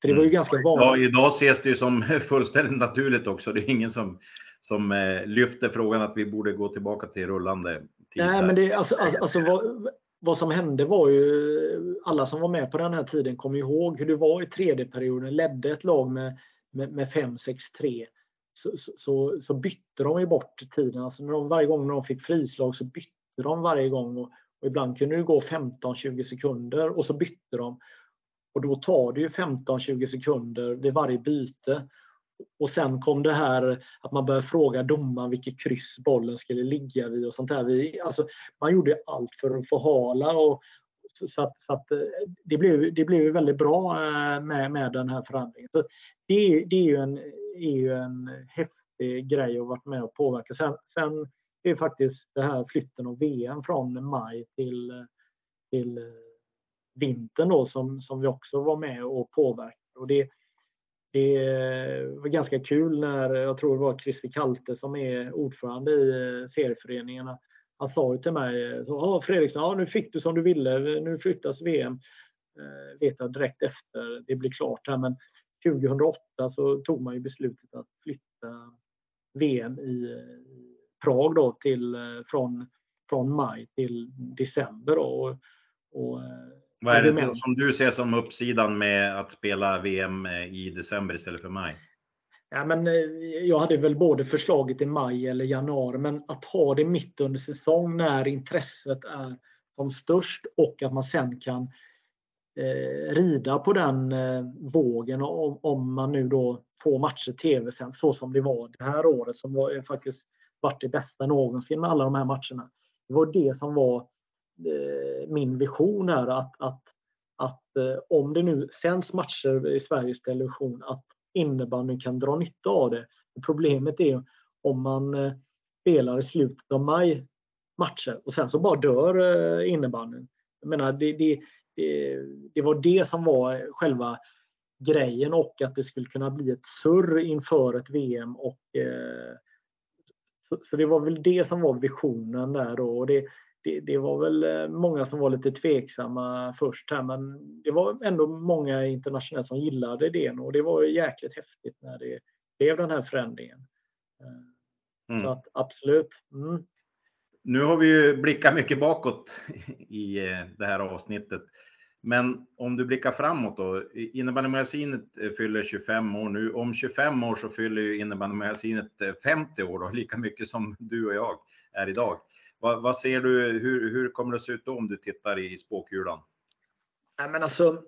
För det var ju mm. ganska vanligt. Ja, idag ses det ju som fullständigt naturligt också. Det är ingen som, som eh, lyfter frågan att vi borde gå tillbaka till rullande tid. Nej, men det, alltså, alltså, alltså vad, vad som hände var ju, alla som var med på den här tiden kommer ihåg hur det var i tredje perioden, ledde ett lag med, med, med 5-6-3. Så, så, så, bytte de ju bort tiden. Alltså när de, varje gång de fick frislag så bytte de varje gång. Och, och ibland kunde det gå 15-20 sekunder och så bytte de. Och då tar det ju 15-20 sekunder vid varje byte. Och sen kom det här att man började fråga domaren vilket kryss bollen skulle ligga vid och sånt där. Vi, alltså, man gjorde allt för att förhala och så att, så att eh, det, blev, det blev väldigt bra eh, med, med den här förändringen. Så det, det är, ju en, är ju en häftig grej att varit med och påverka. Sen, sen är faktiskt det här flytten av VM från maj till, till eh, vintern då, som, som vi också var med och påverkade. Och det, det var ganska kul när, jag tror det var Christer Kalte som är ordförande i eh, serieföreningarna. Han sa ju till mig, eh, så, ah, Fredriksson, ah, nu fick du som du ville, nu flyttas VM. Eh, vet jag direkt efter det blir klart här, men 2008 så tog man ju beslutet att flytta VM i, eh, Prag då till, från från maj till december. Och, och, vad är det som du ser som uppsidan med att spela VM i december istället för maj? Ja, men jag hade väl både förslaget i maj eller januari, men att ha det mitt under säsong när intresset är som störst och att man sen kan eh, rida på den eh, vågen om, om man nu då får matcher tv sen så som det var det här året som var, faktiskt varit det bästa någonsin med alla de här matcherna. Det var det som var eh, Eh, min vision här att, att, att eh, om det nu sänds matcher i Sveriges Television att innebandyn kan dra nytta av det. Problemet är om man eh, spelar i slutet av maj matcher och sen så bara dör innebandyn. Jag menar, det, det, det, det var det som var själva grejen och att det skulle kunna bli ett surr inför ett VM. Och, eh, så, så, det var väl det som var visionen där då. Och det, det, det, var väl eh, många som var lite tveksamma först här men det var ändå många internationellt som gillade det och det var jäkligt häftigt när det blev den här förändringen. Eh, mm. Så att absolut. Mm. Nu har vi ju blickat mycket bakåt i eh, det här avsnittet. Men om du blickar framåt då. Innebandymagasinet fyller 25 år nu. Om 25 år så fyller ju innebandymagasinet 50 år då, lika mycket som du och jag är idag. Vad, vad ser du? Hur, hur kommer det se ut då om du tittar i spåkulan? Nej, men alltså.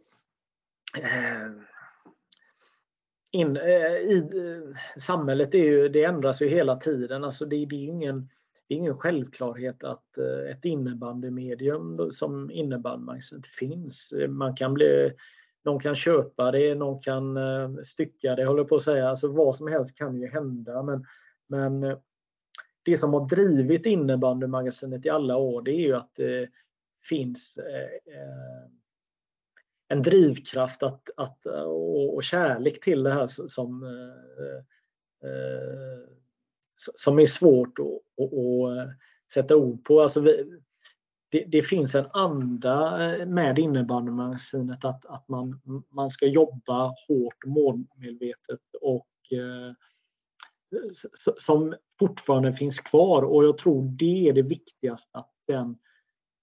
Eh, in, eh, i, eh, samhället är ju, det ändras ju hela tiden. Alltså det, det är ingen, det är ingen självklarhet att eh, ett innebandymedium som innebandymagasinet finns. Man kan bli, någon kan köpa det, någon kan eh, stycka det, håller på att säga. Alltså vad som helst kan ju hända. Men, men eh, det som har drivit innebandymagasinet i alla år det är ju att det finns eh, eh, en drivkraft att, att, och, kärlek till det här som, eh, som är svårt att, att sätta ord på. Alltså vi, det, det, finns en anda med innebandymagasinet att, att man, man ska jobba hårt, målmedvetet och som fortfarande finns kvar och jag tror det är det viktigaste att den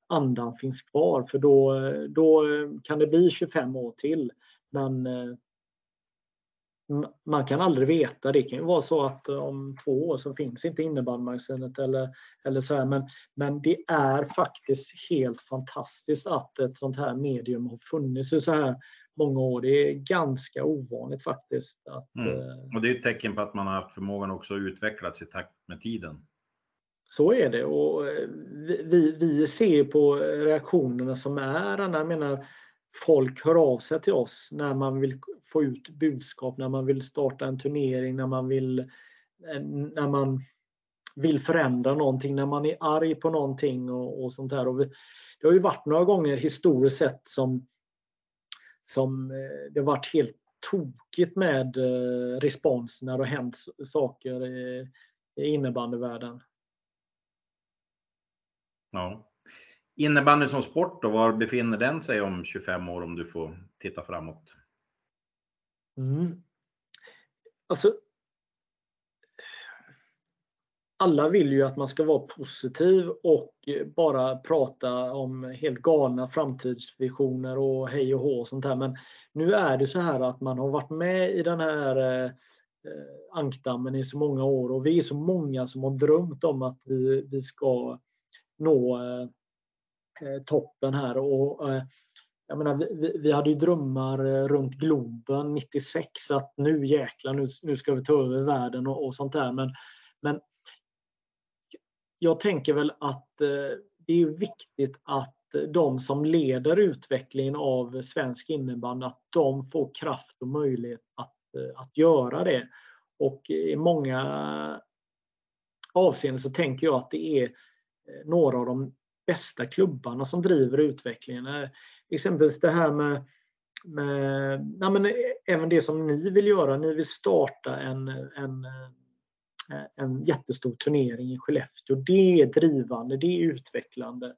andan finns kvar för då, då kan det bli 25 år till. Men eh, man kan aldrig veta. Det kan ju vara så att eh, om två år så finns inte innebandymagasinet eller, eller så här. Men, men det är faktiskt helt fantastiskt att ett sånt här medium har funnits i så här många år. Det är ganska ovanligt faktiskt. Att, mm. Eh, och det är ett tecken på att man har haft förmågan också att utvecklas i takt med tiden. Så är det och eh, vi, vi ser på reaktionerna som är. Jag menar, folk hör av sig till oss när man vill få ut budskap, när man vill starta en turnering, när man vill, eh, när man vill förändra någonting, när man är arg på någonting och, och sånt där. Och vi, det har ju varit några gånger historiskt sett som som eh, det har varit helt tokigt med eh, respons när det har hänt saker i innebandyvärlden. Ja. Innebandy som sport då, var befinner den sig om 25 år om du får titta framåt? Mm. Alltså, alla vill ju att man ska vara positiv och bara prata om helt galna framtidsvisioner och hej och hå och sånt här. Men nu är det så här att man har varit med i den här eh, eh ankdammen i så många år och vi är så många som har drömt om att vi, vi ska nå eh, eh toppen här. Och, eh, jag menar, vi, vi, hade ju drömmar eh, runt Globen 96 att nu jäklar, nu, nu ska vi ta över världen och, och sånt där. Men, men jag tänker väl att eh, det är viktigt att de som leder utvecklingen av svensk innebandy, att de får kraft och möjlighet att, eh, att göra det. Och i många avseenden så tänker jag att det är eh, några av de bästa klubbarna som driver utvecklingen. Exempelvis det här med, med nej men även det som ni vill göra. Ni vill starta en, en Eh, en jättestor turnering i Skellefteå. Det är drivande, det är utvecklande.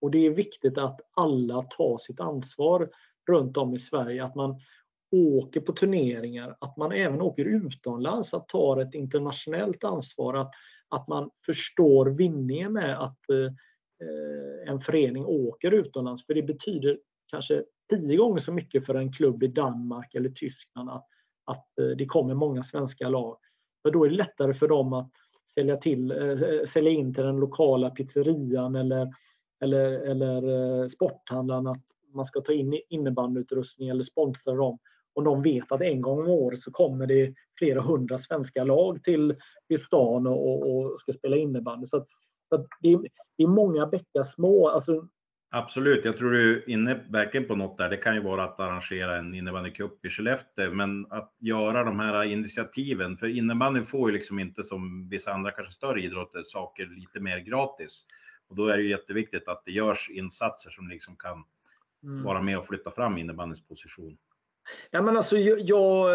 Och det är viktigt att alla tar sitt ansvar runt om i Sverige. Att man åker på turneringar, att man även åker utomlands, att ta ett internationellt ansvar. Att, att man förstår vinningen med att eh, en förening åker utomlands. För det betyder kanske tio gånger så mycket för en klubb i Danmark eller Tyskland att, att eh, det kommer många svenska lag. För då är det lättare för dem att sälja, till, eh, sälja in till den lokala pizzerian eller, eller, eller eh, sporthandlaren att man ska ta in innebandyutrustning eller sponsra dem. Och de vet att en gång om året så kommer det flera hundra svenska lag till, till stan och, och ska spela innebandy. Så, att, så att det, är, det är många bäckar små. Alltså, Absolut, jag tror du är inne verkligen på något där. Det kan ju vara att arrangera en innebandycup i Skellefteå, men att göra de här initiativen. För innebandyn får ju liksom inte som vissa andra kanske större idrotter saker lite mer gratis. Och då är det ju jätteviktigt att det görs insatser som liksom kan mm. vara med och flytta fram innebandyns position. Ja, men alltså, jag,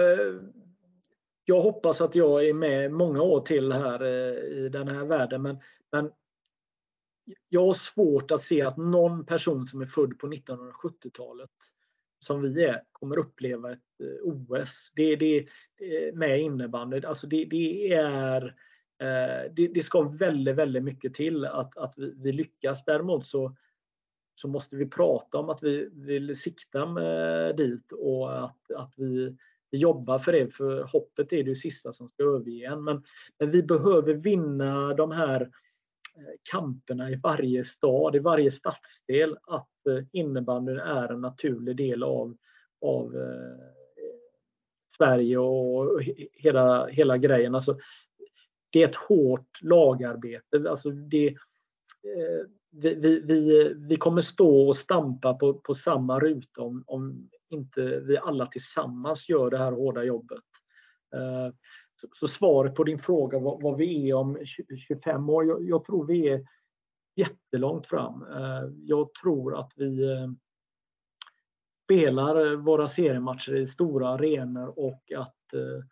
jag hoppas att jag är med många år till här eh, i den här världen, men, men jag har svårt att se att någon person som är född på 1970-talet som vi är kommer uppleva ett eh, OS. Det, det, eh, med innebandy. Alltså det, det är eh, det, det, ska väldigt, väldigt mycket till att, att vi, vi, lyckas. Däremot så, så måste vi prata om att vi vill sikta med dit och att, att vi, vi jobbar för det. För hoppet är det sista som ska överge en. Men, men vi behöver vinna de här Eh, kamperna i varje stad, i varje stadsdel att eh, innebandyn är en naturlig del av, av eh, Sverige och hela, hela grejen. Alltså, det är ett hårt lagarbete. Alltså det, eh, vi, vi, vi, vi kommer stå och stampa på, på samma ruta om, om inte vi alla tillsammans gör det här hårda jobbet. Eh, så, så svaret på din fråga vad, vad, vi är om 25 år, jag, jag, tror vi är jättelångt fram. Eh, jag tror att vi eh, spelar våra seriematcher i stora arenor och att eh,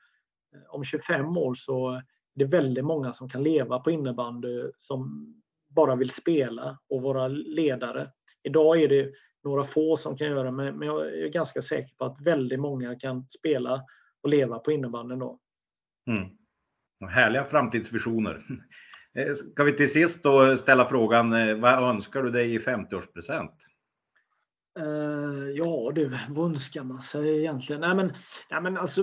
om 25 år så är det väldigt många som kan leva på innebandy som bara vill spela och vara ledare. Idag är det några få som kan göra det men jag är ganska säker på att väldigt många kan spela och leva på innebandyn då. Mm. Härliga framtidsvisioner. Eh, ska vi till sist då ställa frågan, eh, vad önskar du dig i 50-årspresent? Uh, ja du, vad önskar man sig egentligen? Nej men, nej, men alltså,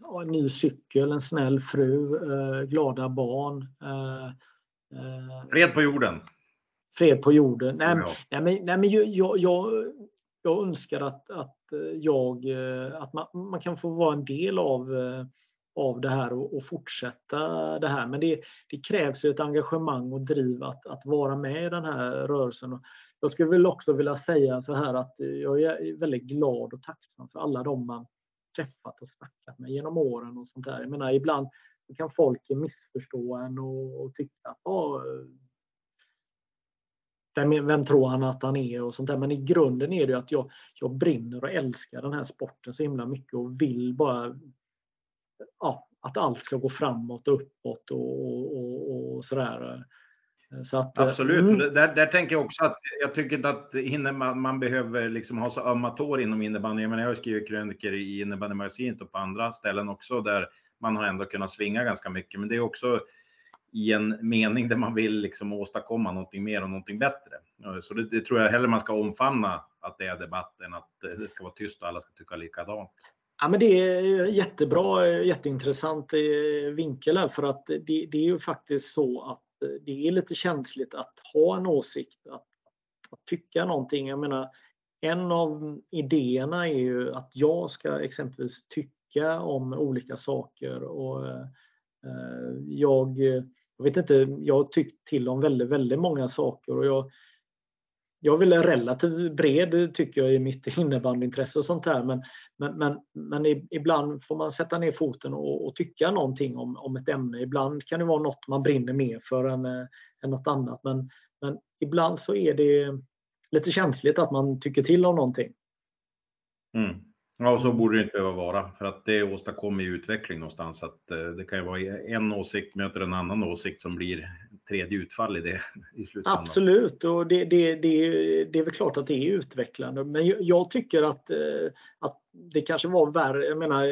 ja, en ny cykel, en snäll fru, uh, glada barn. Uh, fred på jorden. Fred på jorden. Nej, ja. nej, men, nej, men jag, jag, jag önskar att, att, jag, att man, man kan få vara en del av av det här och, och fortsätta det här. Men det, det krävs ju ett engagemang och driv att, att vara med i den här rörelsen. Jag skulle väl också vilja säga så här att jag är väldigt glad och tacksam för alla de man träffat och snackat med genom åren och sånt där. Jag menar ibland kan folk missförstå en och, och tycka att ah, vem, vem, tror han att han är och sånt där. Men i grunden är det att jag, jag brinner och älskar den här sporten så himla mycket och vill bara ja, att allt ska gå framåt och uppåt och, och, och sådär. Så att, Absolut, mm. där, där tänker jag också att jag tycker inte att man, man behöver liksom ha så ömma tår inom innebandy. Jag, menar, jag har skrivit krönikor i innebandymagasinet och på andra ställen också där man har ändå kunnat svinga ganska mycket. Men det är också i en mening där man vill liksom åstadkomma någonting mer och någonting bättre. Så det, det tror jag hellre man ska omfamna att det är debatt än att det ska vara tyst och alla ska tycka likadant. Ja, men det är jättebra, jätteintressant eh, vinkel här för att det, det, är ju faktiskt så att eh, det är lite känsligt att ha en åsikt, att, att tycka någonting. Jag menar, en av idéerna är ju att jag ska exempelvis tycka om olika saker och eh, jag, jag vet inte, jag har tyckt till om väldigt, väldigt många saker och jag, jag är relativt bred tycker jag i mitt innebandyintresse och sånt här men, men, men, men ibland får man sätta ner foten och, och, tycka någonting om, om ett ämne. Ibland kan det vara något man brinner mer för än, äh, än något annat men, men ibland så är det lite känsligt att man tycker till om någonting. Mm. Ja, så borde det inte behöva vara för att det åstadkommer utveckling någonstans. Att eh, det kan ju vara e-, en åsikt möter en annan åsikt som blir tredje utfall i det i slutändan. Absolut, och det, det, det, det är väl klart att det är utvecklande. Men jag, jag tycker att, eh, att det kanske var värre. Jag menar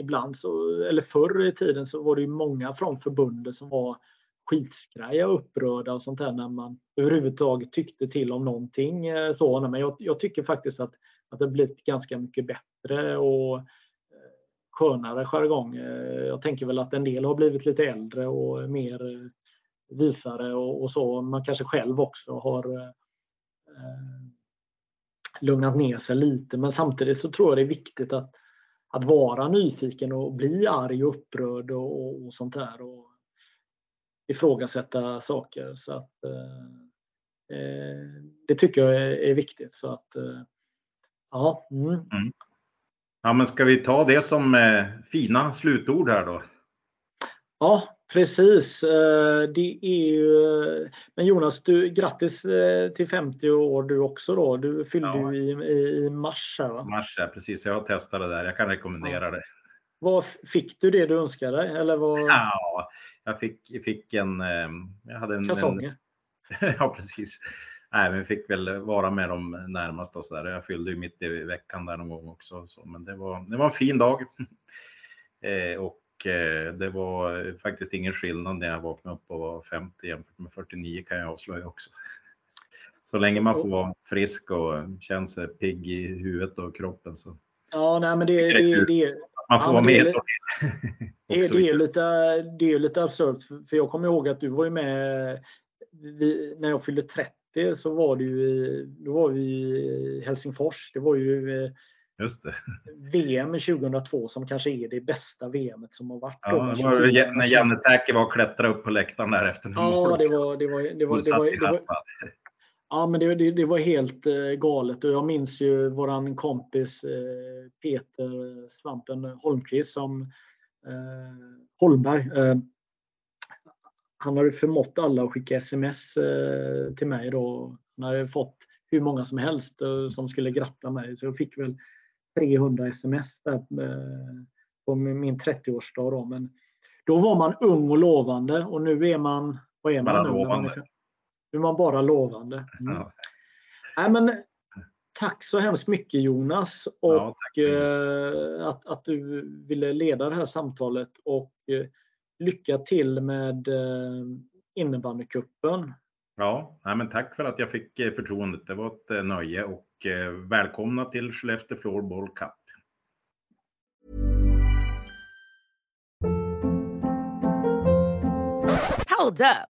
ibland så, eller förr i tiden så var det ju många från förbundet som var skitskraja upprörda och sånt där när man överhuvudtaget tyckte till om någonting. Eh, så, men jag, jag tycker faktiskt att, att det blivit ganska mycket bättre och eh, skönare jargong. Eh, jag tänker väl att en del har blivit lite äldre och mer eh, visare och, och så. Man kanske själv också har eh, lugnat ner sig lite. Men samtidigt så tror jag det är viktigt att, att vara nyfiken och bli arg och upprörd och, och sånt där. Och ifrågasätta saker. Så att, eh det tycker jag är, är viktigt. Så att, eh, ja. Mm. Mm. Ja, men ska vi ta det som eh, fina slutord här då? Ja, Precis. Eh, det är ju... Men Jonas, du, grattis eh, till 50 år du också då. Du fyllde ja. ju i, i, mars. Här, va? Mars, ja, precis. Jag har testat det där. Jag kan rekommendera ja. det. Vad, fick du det du önskade? Eller vad... Ja, jag fick, fick en... Eh, jag hade en, Kalsonger? Ja, precis. Nej, vi fick väl vara med dem närmast och så där. Jag fyllde ju mitt i veckan där någon gång också. Så, men det var, det var en fin dag. eh, och Eh, det var faktiskt ingen skillnad när jag vaknade upp och var 50 jämfört med 49 kan jag avslöja också. Så länge man får vara frisk och känna sig pigg i huvudet och kroppen så. Ja, nej, men det, det, det, man får ja, vara med. Det, det, det, är lite, det är lite absurt, för jag kommer ihåg att du var ju med vi, när jag fyllde 30 så var det ju då var vi i Helsingfors. Det var ju Just det. VM 2002 som kanske är det bästa VM som har varit. Ja, det var när Janne Täki var och klättrade upp på läktaren där efter Ja, det var, det var, det var, det var, det var, Ja, men det, det, det, var helt eh, galet och jag minns ju våran kompis eh, Peter Svampen Holmqvist som eh, Holmberg. Eh, han hade förmått alla att skicka sms eh, till mig då. Han hade fått hur många som helst eh, som skulle gratta mig så jag fick väl 300 sms där, eh, på min 30-årsdag. Då. Men då var man ung och lovande och nu är man, vad är man bara nu? Lovande. Man är, nu är man bara lovande. Mm. Ja. Nej, men, tack så hemskt mycket Jonas och ja, att, att du ville leda det här samtalet och lycka till med eh, innebandycupen. Ja, nej, men tack för att jag fick eh, förtroendet. Det var ett eh, nöje och välkomna till Skellefteå Floorball Cup. Hold up.